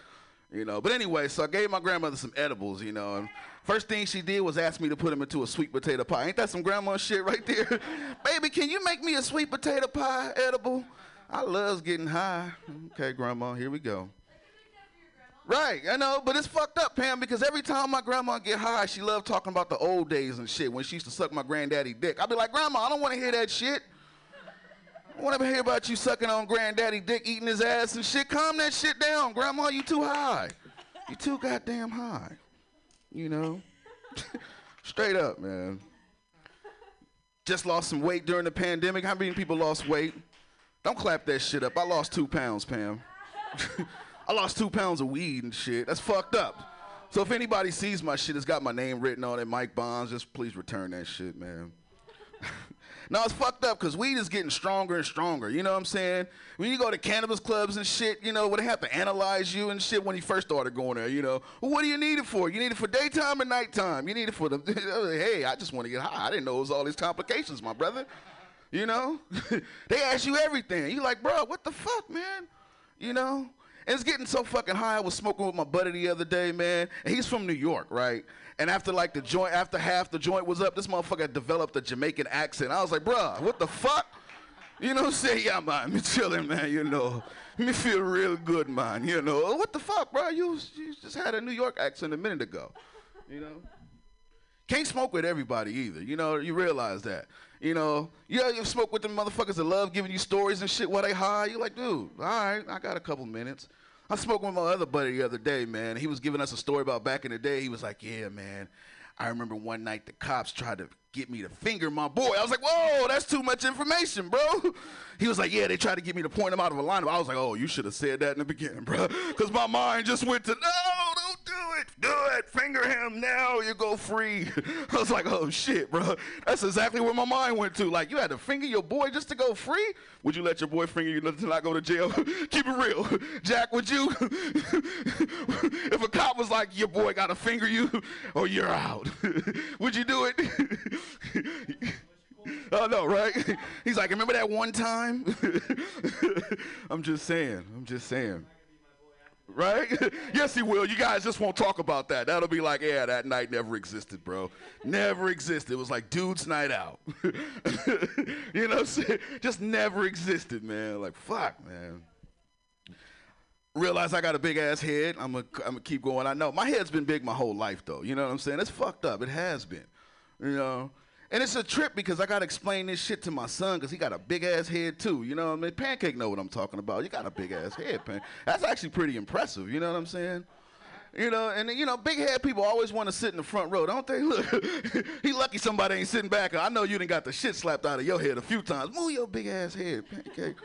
you know. But anyway, so I gave my grandmother some edibles, you know. And first thing she did was ask me to put them into a sweet potato pie. Ain't that some grandma shit right there? *laughs* Baby, can you make me a sweet potato pie edible? I loves getting high. Okay, grandma, here we go. Right, I know, but it's fucked up, Pam, because every time my grandma get high, she loved talking about the old days and shit when she used to suck my granddaddy dick. I'd be like, Grandma, I don't want to hear that shit. I want to hear about you sucking on granddaddy dick, eating his ass and shit. Calm that shit down, Grandma. You too high. You too goddamn high. You know? *laughs* Straight up, man. Just lost some weight during the pandemic. How many people lost weight? Don't clap that shit up. I lost two pounds, Pam. *laughs* I lost two pounds of weed and shit. That's fucked up. So if anybody sees my shit, it's got my name written on it, Mike Bonds. Just please return that shit, man. No, it's fucked up because weed is getting stronger and stronger. You know what I'm saying? When you go to cannabis clubs and shit, you know, where they have to analyze you and shit when you first started going there, you know. Well, what do you need it for? You need it for daytime or nighttime? You need it for the, *laughs* hey, I just want to get high. I didn't know it was all these complications, my brother. You know? *laughs* they ask you everything. You like, bro, what the fuck, man? You know? And it's getting so fucking high. I was smoking with my buddy the other day, man. And he's from New York, right? And after like the joint, after half the joint was up, this motherfucker developed a Jamaican accent. I was like, bruh, what the fuck? You know saying? Yeah, man, me chilling, man, you know. Me feel real good, man, you know. What the fuck, bro? You, you just had a New York accent a minute ago, you know. Can't smoke with everybody either, you know. You realize that, you know. Yeah, you smoke with the motherfuckers that love giving you stories and shit while they high. You're like, dude, all right, I got a couple minutes. I spoke with my other buddy the other day, man. He was giving us a story about back in the day. He was like, "Yeah, man, I remember one night the cops tried to get me to finger my boy." I was like, "Whoa, that's too much information, bro." He was like, "Yeah, they tried to get me to point him out of a lineup." I was like, "Oh, you should have said that in the beginning, bro," because my mind just went to, "No, do it, do it, finger him now, you go free." *laughs* I was like, "Oh shit, bro, that's exactly where my mind went to. Like, you had to finger your boy just to go free? Would you let your boy finger you to not go to jail? *laughs* Keep it real, *laughs* Jack. Would you? if a cop was like, "Your boy got to finger you, or oh, you're out," would you do it? Oh no, right? He's like, remember that one time? I'm just saying. I'm just saying. Right? *laughs* yes, he will. You guys just won't talk about that. That'll be like, yeah, that night never existed, bro. Never existed. It was like dude's night out. *laughs* you know what I'm saying? Just never existed, man. Like, fuck, man. Realize I got a big ass head. I'm gonna I'm gonna keep going. I know my head's been big my whole life, though. You know what I'm saying? It's fucked up. It has been. You know. And it's a trip because I gotta explain this shit to my son because he got a big ass head too. You know what I mean? Pancake know what I'm talking about. You got a big ass head, Pan. That's actually pretty impressive. You know what I'm saying? You know, and you know, big head people always want to sit in the front row, don't they? *laughs* Look, *laughs* he lucky somebody ain't sitting back. I know you done got the shit slapped out of your head a few times. Move your big ass head, pancake.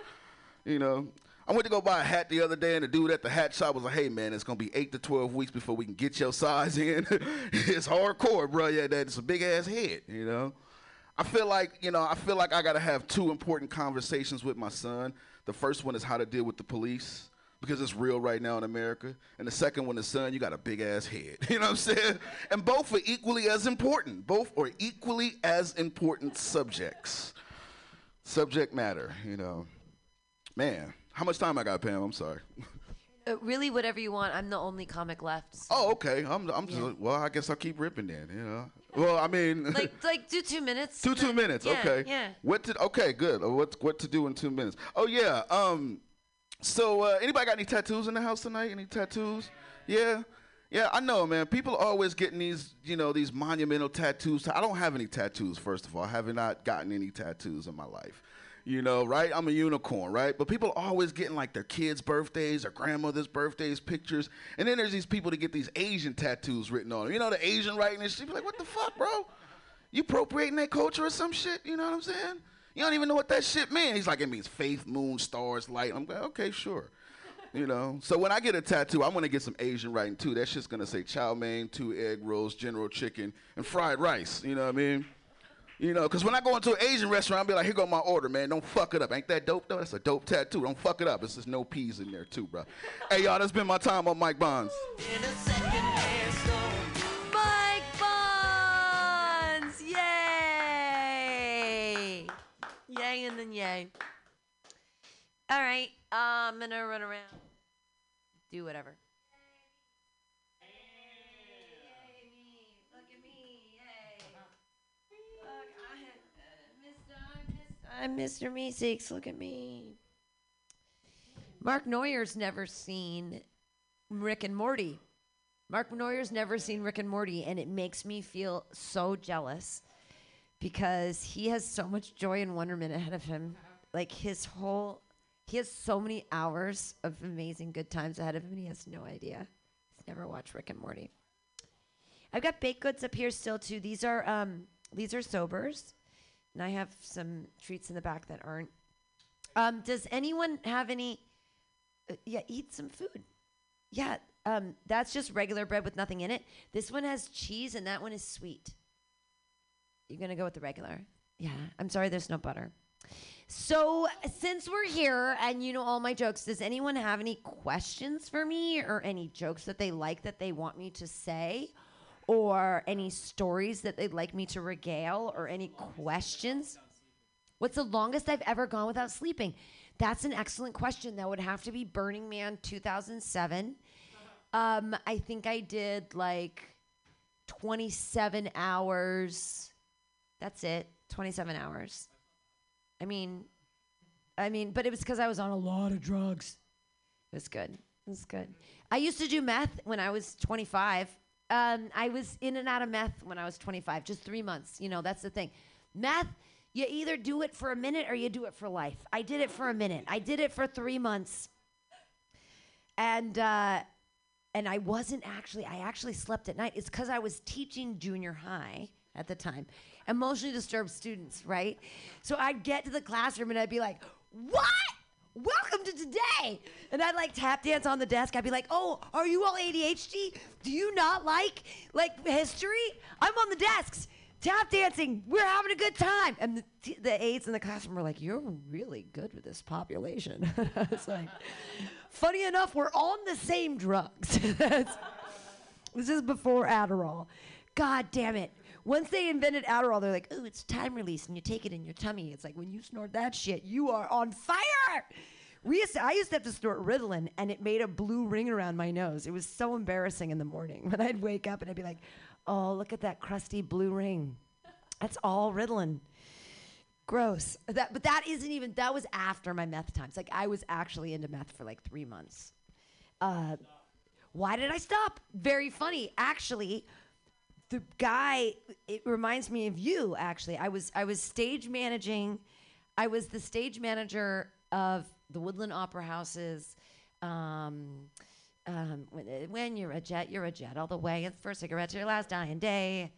You know, I went to go buy a hat the other day, and the dude at the hat shop was like, "Hey, man, it's gonna be eight to twelve weeks before we can get your size in. *laughs* it's hardcore, bro. Yeah, that's a big ass head. You know." I feel like you know, I feel like I gotta have two important conversations with my son. The first one is how to deal with the police. because it's real right now in America. And the second one is son, you got a big ass head. *laughs* You know what I'm saying? And both are equally as important. Both are equally as important subjects. Subject matter, you know. Man, how much time I got, Pam? I'm sorry. Uh, really, whatever you want. I'm the only comic left. so- Oh, okay. I'm, I'm just, well, I guess I'll keep ripping then, you know. Well, I mean, like, *laughs* like do two minutes. Two two minutes. yeah, okay. Yeah. What to? Okay, good. Uh, What what to do in two minutes? Oh yeah. Um. So uh, anybody got any tattoos in the house tonight? Any tattoos? Yeah. Yeah, I know, man. People are always getting these, you know, these monumental tattoos. I don't have any tattoos, first of all. I have not gotten any tattoos in my life. You know, right? I'm a unicorn, right? But people are always getting like their kids' birthdays or grandmother's birthdays, pictures. And then there's these people that get these Asian tattoos written on them. You know, the Asian writing and shit. Be like, what the fuck, bro? You appropriating that culture or some shit? You know what I'm saying? You don't even know what that shit means. He's like, it means faith, moon, stars, light. I'm like, okay, sure. You know, so when I get a tattoo, I'm gonna get some Asian writing too. That shit's gonna say chow mein, two egg rolls, General Chicken, and fried rice. You know what I mean? You know, because when I go into an Asian restaurant, I'll be like, here go my order, man. Don't fuck it up. Ain't that dope though? That's a dope tattoo. Don't fuck it up. It's just no peas in there too, bro. hey y'all, that's been my time on Mike Bonds. Mike Bonds! Yay! Yay and then yay. All right, uh, I'm gonna run around, do whatever. I'm Mr. Meeseeks. Look at me. Mark Neuer's never seen Rick and Morty. Mark Neuer's never seen Rick and Morty, and it makes me feel so jealous because he has so much joy and wonderment ahead of him. Like his whole, he has so many hours of amazing good times ahead of him, and he has no idea. He's never watched Rick and Morty. I've got baked goods up here still too. These are um, these are sobers, and I have some treats in the back that aren't. Um, does anyone have any? Uh, yeah, eat some food. Yeah, um, that's just regular bread with nothing in it. This one has cheese, and that one is sweet. You're gonna go with the regular. Yeah, I'm sorry, there's no butter. So since we're here and you know all my jokes, does anyone have any questions for me or any jokes that they like that they want me to say? Or any stories that they'd like me to regale or any questions? What's the longest I've ever gone without sleeping? That's an excellent question. That would have to be Burning Man 2007. Um, I think I did like 27 hours. That's it. 27 hours. I mean, I mean, but it was because I was on a lot of drugs. It was good. It was good. I used to do meth when I was 25. Um, I was in and out of meth when I was 25, just three months. You know, that's the thing. Meth, you either do it for a minute or you do it for life. I did it for a minute. I did it for three months, and uh, and I wasn't actually. I actually slept at night. It's because I was teaching junior high at the time, emotionally disturbed students, right? So I'd get to the classroom and I'd be like, "What? Welcome to today!" And I'd like tap dance on the desk. I'd be like, "Oh, are you all ADHD? Do you not like like history? I'm on the desks." Tap dancing, we're having a good time. And the, t- the aides in the classroom were like, You're really good with this population. *laughs* I was like, Funny enough, we're on the same drugs. *laughs* This is before Adderall. God damn it. Once they invented Adderall, they're like, oh, it's time release, and you take it in your tummy. It's like when you snort that shit, you are on fire. We used to, I used to have to snort Ritalin, and it made a blue ring around my nose. It was so embarrassing in the morning *laughs* when I'd wake up and I'd be like, oh, look at that crusty blue ring. That's all Ritalin. Gross. That, but that isn't even. That was after my meth times. Like I was actually into meth for like three months. Uh, why did I stop? Very funny, actually. The guy. It reminds me of you. Actually, I was I was stage managing. I was the stage manager of the Woodland Opera House's. Um, um, when, when you're a jet, you're a jet all the way. it's a cigarette to your last dying day.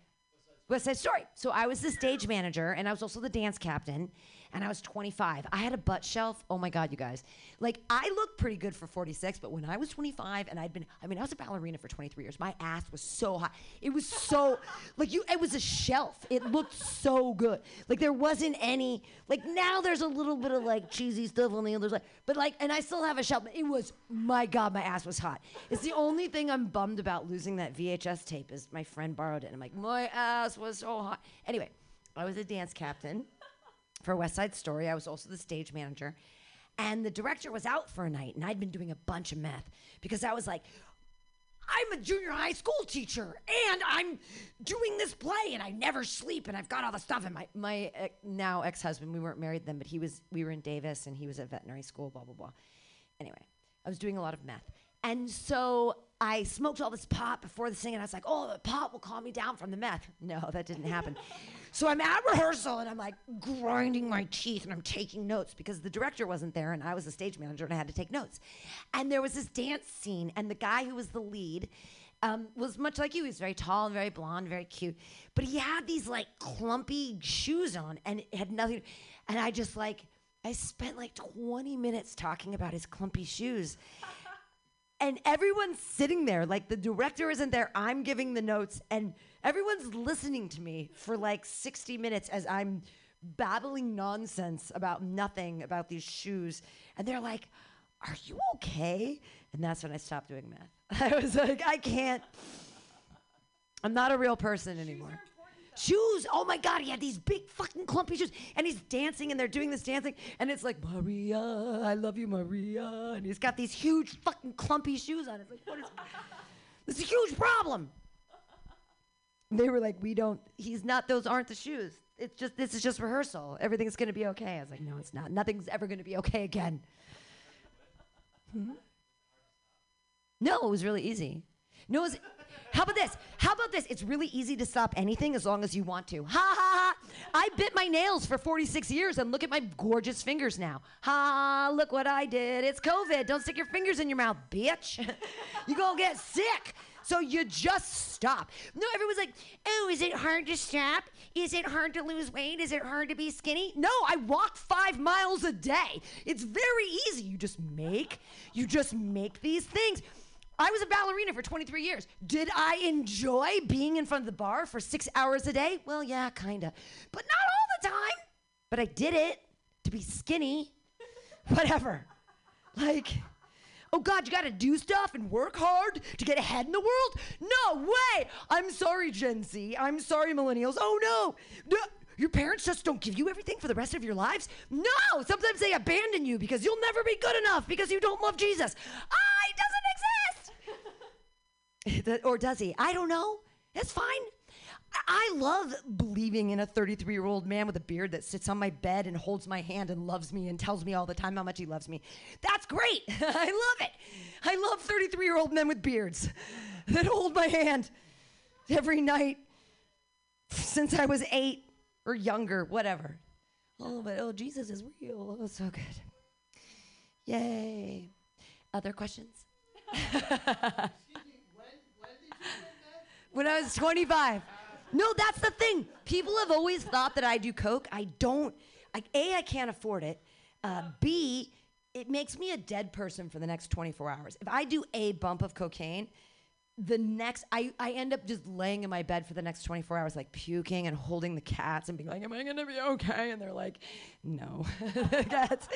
West Side Story. So I was the stage manager and I was also the dance captain. And I was 25. I had a butt shelf. Oh my God, you guys. Like, I look pretty good for 46, but when I was 25 and I'd been, I mean, I was a ballerina for 23 years. My ass was so hot. It was so, *laughs* like, you, it was a shelf. It looked so good. Like, there wasn't any, like, now there's a little bit of, like, cheesy stuff on the other side. But, like, and I still have a shelf. But it was, my God, my ass was hot. It's the only thing I'm bummed about losing that VHS tape is my friend borrowed it. And I'm like, my ass was so hot. Anyway, I was a dance captain for West Side Story. I was also the stage manager. And the director was out for a night, and I'd been doing a bunch of meth because I was like, I'm a junior high school teacher, and I'm doing this play, and I never sleep, and I've got all the stuff. And my my now ex husband, we weren't married then, but he was. We were in Davis, and he was at veterinary school. Blah blah blah. Anyway, I was doing a lot of meth, and so I smoked all this pot before the singing. And I was like, oh, the pot will calm me down from the meth. *laughs* No, that didn't happen. So I'm at rehearsal and I'm like grinding my teeth and I'm taking notes because the director wasn't there and I was the stage manager and I had to take notes. And there was this dance scene and the guy who was the lead um, was much like you. He was very tall and very blonde, very cute. But he had these like clumpy shoes on and it had nothing. And I just like, I spent like 20 minutes talking about his clumpy shoes and everyone's sitting there like the director isn't there i'm giving the notes and everyone's listening to me for like 60 minutes as i'm babbling nonsense about nothing about these shoes and they're like are you okay? And that's when i stopped doing math. *laughs* I was like i can't. I'm not a real person anymore shoes. Oh my God, he had these big fucking clumpy shoes. And he's dancing and they're doing this dancing. And it's like, Maria, I love you, Maria. And he's got these huge fucking clumpy shoes on. It's like, what is *laughs* this? is a huge problem. And they were like, we don't, he's not, those aren't the shoes. It's just, this is just rehearsal. Everything's going to be okay. I was like, no, it's not. Nothing's ever going to be okay again. Hmm? No, it was really easy. No, it was, how about this? How about this? It's really easy to stop anything as long as you want to. Ha ha ha! I bit my nails for 46 years and look at my gorgeous fingers now. Ha! Look what I did. It's COVID. Don't stick your fingers in your mouth, bitch. *laughs* you gonna get sick. So you just stop. No, everyone's like, oh, is it hard to stop? Is it hard to lose weight? Is it hard to be skinny? No, I walk five miles a day. It's very easy. You just make, you just make these things. I was a ballerina for 23 years. Did I enjoy being in front of the barre for six hours a day? Well, yeah, kinda. But not all the time. But I did it to be skinny. *laughs* Whatever. Like, oh God, you gotta do stuff and work hard to get ahead in the world? No way! I'm sorry, Gen Z. I'm sorry, millennials. Oh no! no. Your parents just don't give you everything for the rest of your lives? No! Sometimes they abandon you because you'll never be good enough because you don't love Jesus. I doesn't exist! *laughs* or does he? I don't know. That's fine. I love believing in a 33 year old man with a beard that sits on my bed and holds my hand and loves me and tells me all the time how much he loves me. That's great. *laughs* I love it. I love 33 year old men with beards *laughs* that hold my hand every night since I was eight or younger, whatever. Oh, but oh, Jesus is real. Oh, so good. Yay. Other questions? When I was 25. No, that's the thing. People have always thought that I do coke. I don't. I, a, I can't afford it. Uh, B, it makes me a dead person for the next 24 hours. If I do a bump of cocaine, the next I, I end up just laying in my bed for the next 24 hours like puking and holding the cats and being like am i going to be okay? And they're like no. *laughs* The cats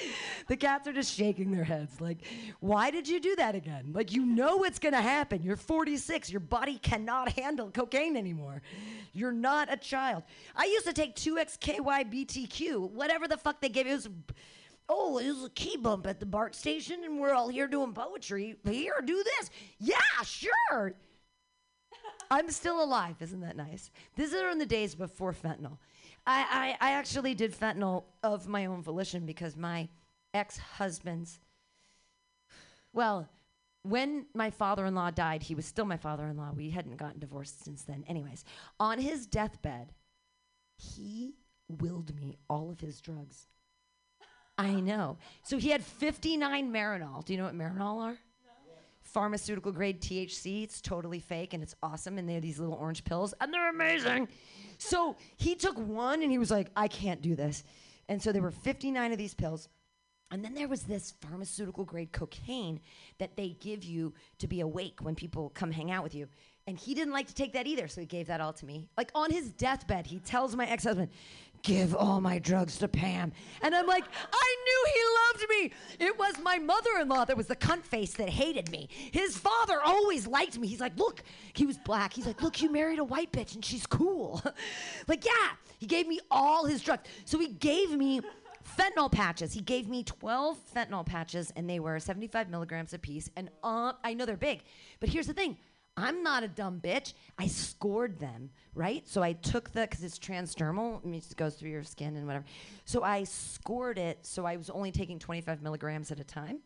the cats are just shaking their heads like why did you do that again? Like you know what's going to happen. You're 46 your body cannot handle cocaine anymore. You're not a child. I used to take 2xky btq whatever the fuck they gave you it was oh, it was a key bump at the BART station, and we're all here doing poetry. Here, do this. Yeah, sure. *laughs* I'm still alive. Isn't that nice? These are in the days before fentanyl. I, I, I actually did fentanyl of my own volition because my ex husband's, well, when my father in law died, he was still my father in law. We hadn't gotten divorced since then. Anyways, on his deathbed, he willed me all of his drugs. I know. So he had 59 Marinol. Do you know what Marinol are? pharmaceutical grade THC. It's totally fake and it's awesome. And they have these little orange pills and they're amazing. So he took one and he was like, I can't do this. And so there were 59 of these pills. And then there was this pharmaceutical grade cocaine that they give you to be awake when people come hang out with you. And he didn't like to take that either, so he gave that all to me. Like on his deathbed, he tells my ex husband, Give all my drugs to Pam. And I'm like, I knew he loved me. It was my mother in law that was the cunt face that hated me. His father always liked me. He's like, Look, he was black. He's like, Look, you married a white bitch and she's cool. *laughs* like, yeah, he gave me all his drugs. So he gave me fentanyl patches. He gave me 12 fentanyl patches, and they were 75 milligrams apiece. And uh, I know they're big, but here's the thing. I'm not a dumb bitch. I scored them, right? So I took the, because it's transdermal, it goes through your skin and whatever. So I scored it, so I was only taking 25 milligrams at a time.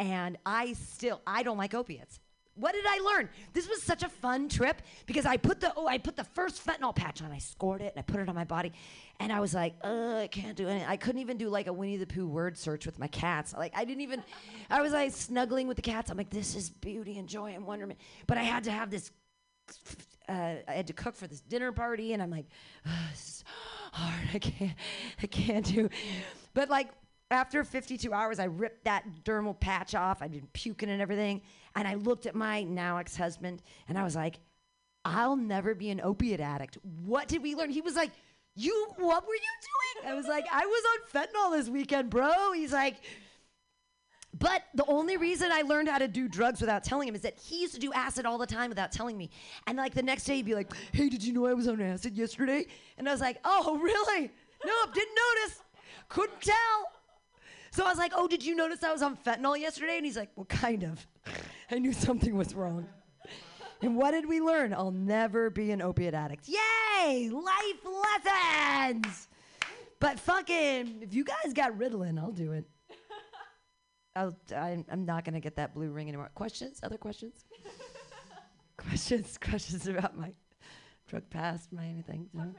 And I still, I don't like opiates. What did I learn? This was such a fun trip because I put the oh I put the first fentanyl patch on. I scored it and I put it on my body, and I was like, I can't do anything. I couldn't even do like a Winnie the Pooh word search with my cats. Like I didn't even. I was like snuggling with the cats. I'm like, this is beauty and joy and wonderment. But I had to have this. Uh, I had to cook for this dinner party, and I'm like, "Ugh, this is hard. I can't. I can't do. But like after 52 hours, I ripped that dermal patch off. I'd been puking and everything. And I looked at my now ex husband and I was like, I'll never be an opiate addict. What did we learn? He was like, You, what were you doing? I was like, I was on fentanyl this weekend, bro. He's like, but the only reason I learned how to do drugs without telling him is that he used to do acid all the time without telling me. And like the next day, he'd be like, Hey, did you know I was on acid yesterday? And I was like, Oh, really? Nope, didn't notice. Couldn't tell. So I was like, Oh, did you notice I was on fentanyl yesterday? And he's like, Well, kind of. *laughs* I knew something was wrong. And what did we learn? I'll never be an opiate addict. Yay! Life lessons! But fucking, if you guys got Ritalin, I'll do it. I'll, I'm, I'm not gonna get that blue ring anymore. Questions? Other questions? *laughs* questions? Questions about my drug past, my anything? No?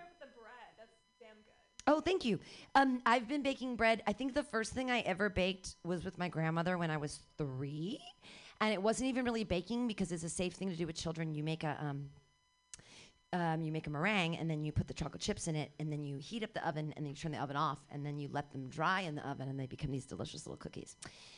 Oh, thank you. Um, I've been baking bread. I think the first thing I ever baked was with my grandmother when I was three, and it wasn't even really baking because it's a safe thing to do with children. You make a um, um, you make a meringue and then you put the chocolate chips in it and then you heat up the oven and then you turn the oven off and then you let them dry in the oven and they become these delicious little cookies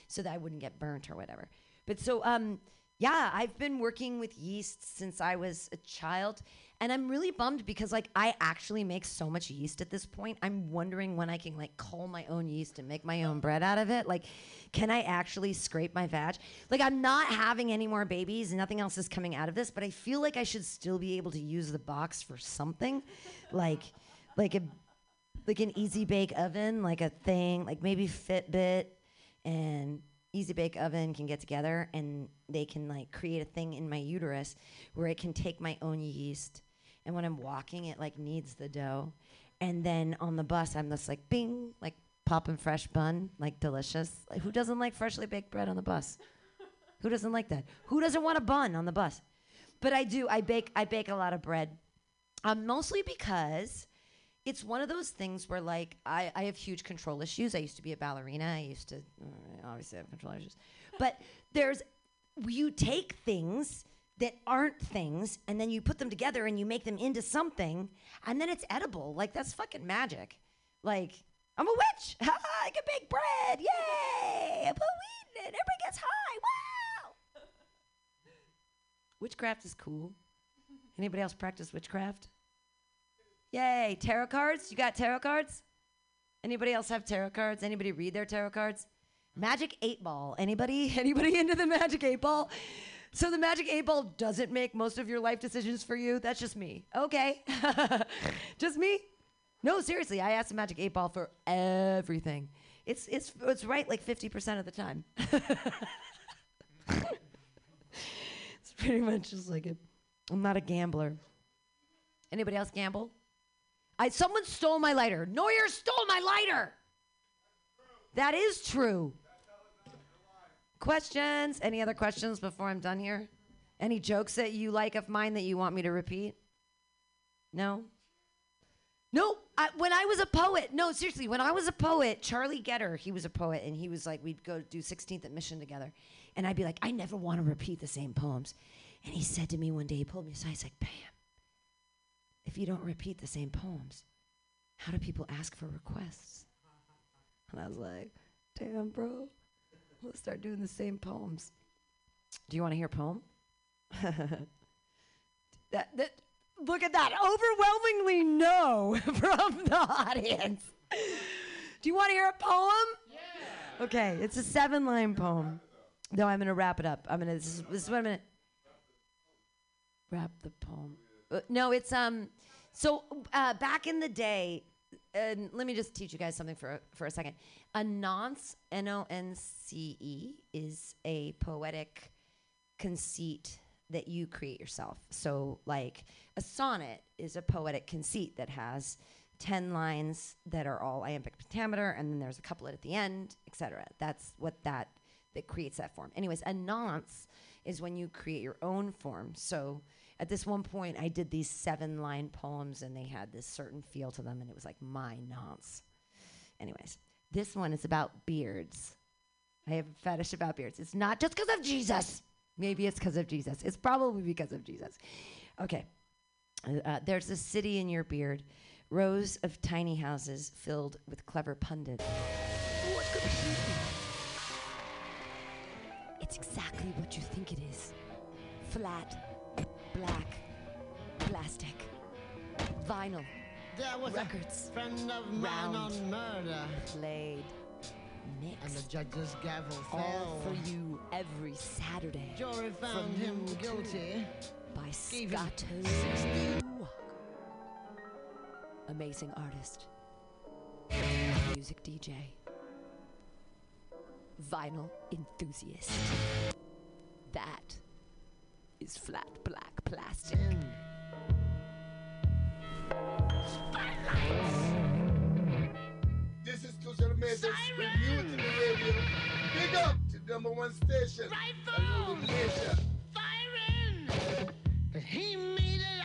so that I wouldn't get burnt or whatever. But so um yeah, I've been working with yeast since I was a child and I'm really bummed because like I actually make so much yeast at this point. I'm wondering when I can like cull my own yeast and make my own bread out of it. Like can I actually scrape my vag? Like I'm not having any more babies, nothing else is coming out of this, but I feel like I should still be able to use the box for something. *laughs* like like a like an easy bake oven, like a thing, like maybe Fitbit and Easy Bake Oven can get together and they can like create a thing in my uterus where it can take my own yeast and when I'm walking it like kneads the dough and then on the bus I'm just like bing like popping fresh bun like delicious. Like, who doesn't like freshly baked bread on the bus? who doesn't like that? Who doesn't want a bun on the bus? But I do. I bake. I bake a lot of bread, um, mostly because it's one of those things where like I, I have huge control issues. I used to be a ballerina. I used to uh, obviously have control issues, but there's you take things that aren't things and then you put them together and you make them into something and then it's edible. Like that's fucking magic. Like I'm a witch. *laughs* I can bake bread. Yay! I put weed in it. Everybody gets high. Wow. Witchcraft is cool. Anybody else practice witchcraft? Yay! Tarot cards. You got tarot cards? Anybody else have tarot cards? Anybody read their tarot cards? Magic eight ball. Anybody? *laughs* Anybody into the magic eight ball? So the magic eight ball doesn't make most of your life decisions for you. That's just me. Okay, *laughs* just me. No, seriously, I ask the magic eight ball for everything. It's it's it's right like fifty percent of the time. *laughs* it's pretty much just like it. I'm not a gambler. Anybody else gamble? I someone stole my lighter. Neuer stole my lighter. That is true. Questions? Any other questions before I'm done here? Any jokes that you like of mine that you want me to repeat? No? No, I, when I was a poet, no, seriously, when I was a poet, Charlie Getter, he was a poet, and he was like, we'd go do 16th at Mission together. And I'd be like, I never want to repeat the same poems. And he said to me one day, he pulled me aside, he's like, Pam, if you don't repeat the same poems, how do people ask for requests? And I was like, damn, bro, let's start doing the same poems. Do you want to hear a poem? *laughs* that, that, look at that overwhelmingly no *laughs* from the audience. Do you want to hear a poem? Yeah. Okay, it's a seven line poem. No, I'm going to wrap it up. I'm going to, this is, this is what I'm going to wrap the poem. Uh, no, it's, um, so uh, back in the day, and let me just teach you guys something for, for a second. A nonce, N O N C E, is a poetic conceit that you create yourself. So, like a sonnet is a poetic conceit that has 10 lines that are all iambic pentameter, and then there's a couplet at the end, etc. That's what that that creates that form. Anyways, a nonce is when you create your own form. So, at this one point, I did these seven line poems, and they had this certain feel to them, and it was like my nonce. Anyways, this one is about beards. I have a fetish about beards. It's not just because of Jesus. Maybe it's because of Jesus. It's probably because of Jesus. Okay. Uh, uh, there's a city in your beard, rows of tiny houses filled with clever pundits. It's exactly what you think it is flat, black, plastic, vinyl, There was records, a friend of mine round, on murder. played, mixed. And the judge's gavel all for you every Saturday. Jury from found him guilty. by Scotto. Amazing artist. Music DJ. Vinyl enthusiast. That is flat black plastic. This is Tushar Message with you to the radio. Big up to the number one station. Right phone. But he made it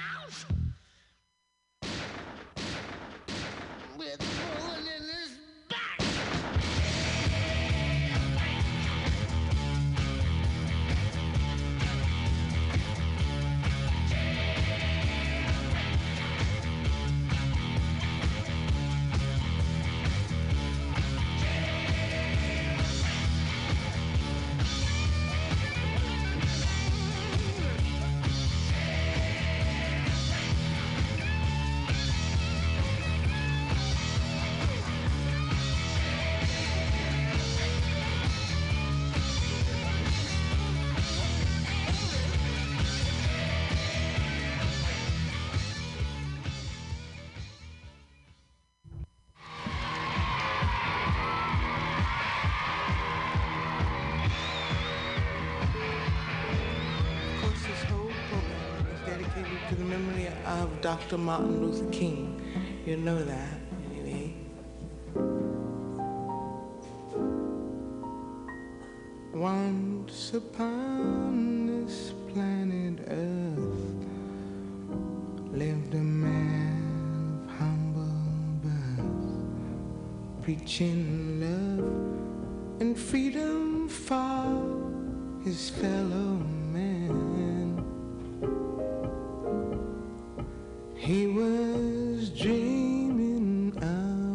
Dr. Martin Luther King. You know that, anyway. Once upon this planet Earth lived a man of humble birth, preaching love and freedom for his fellow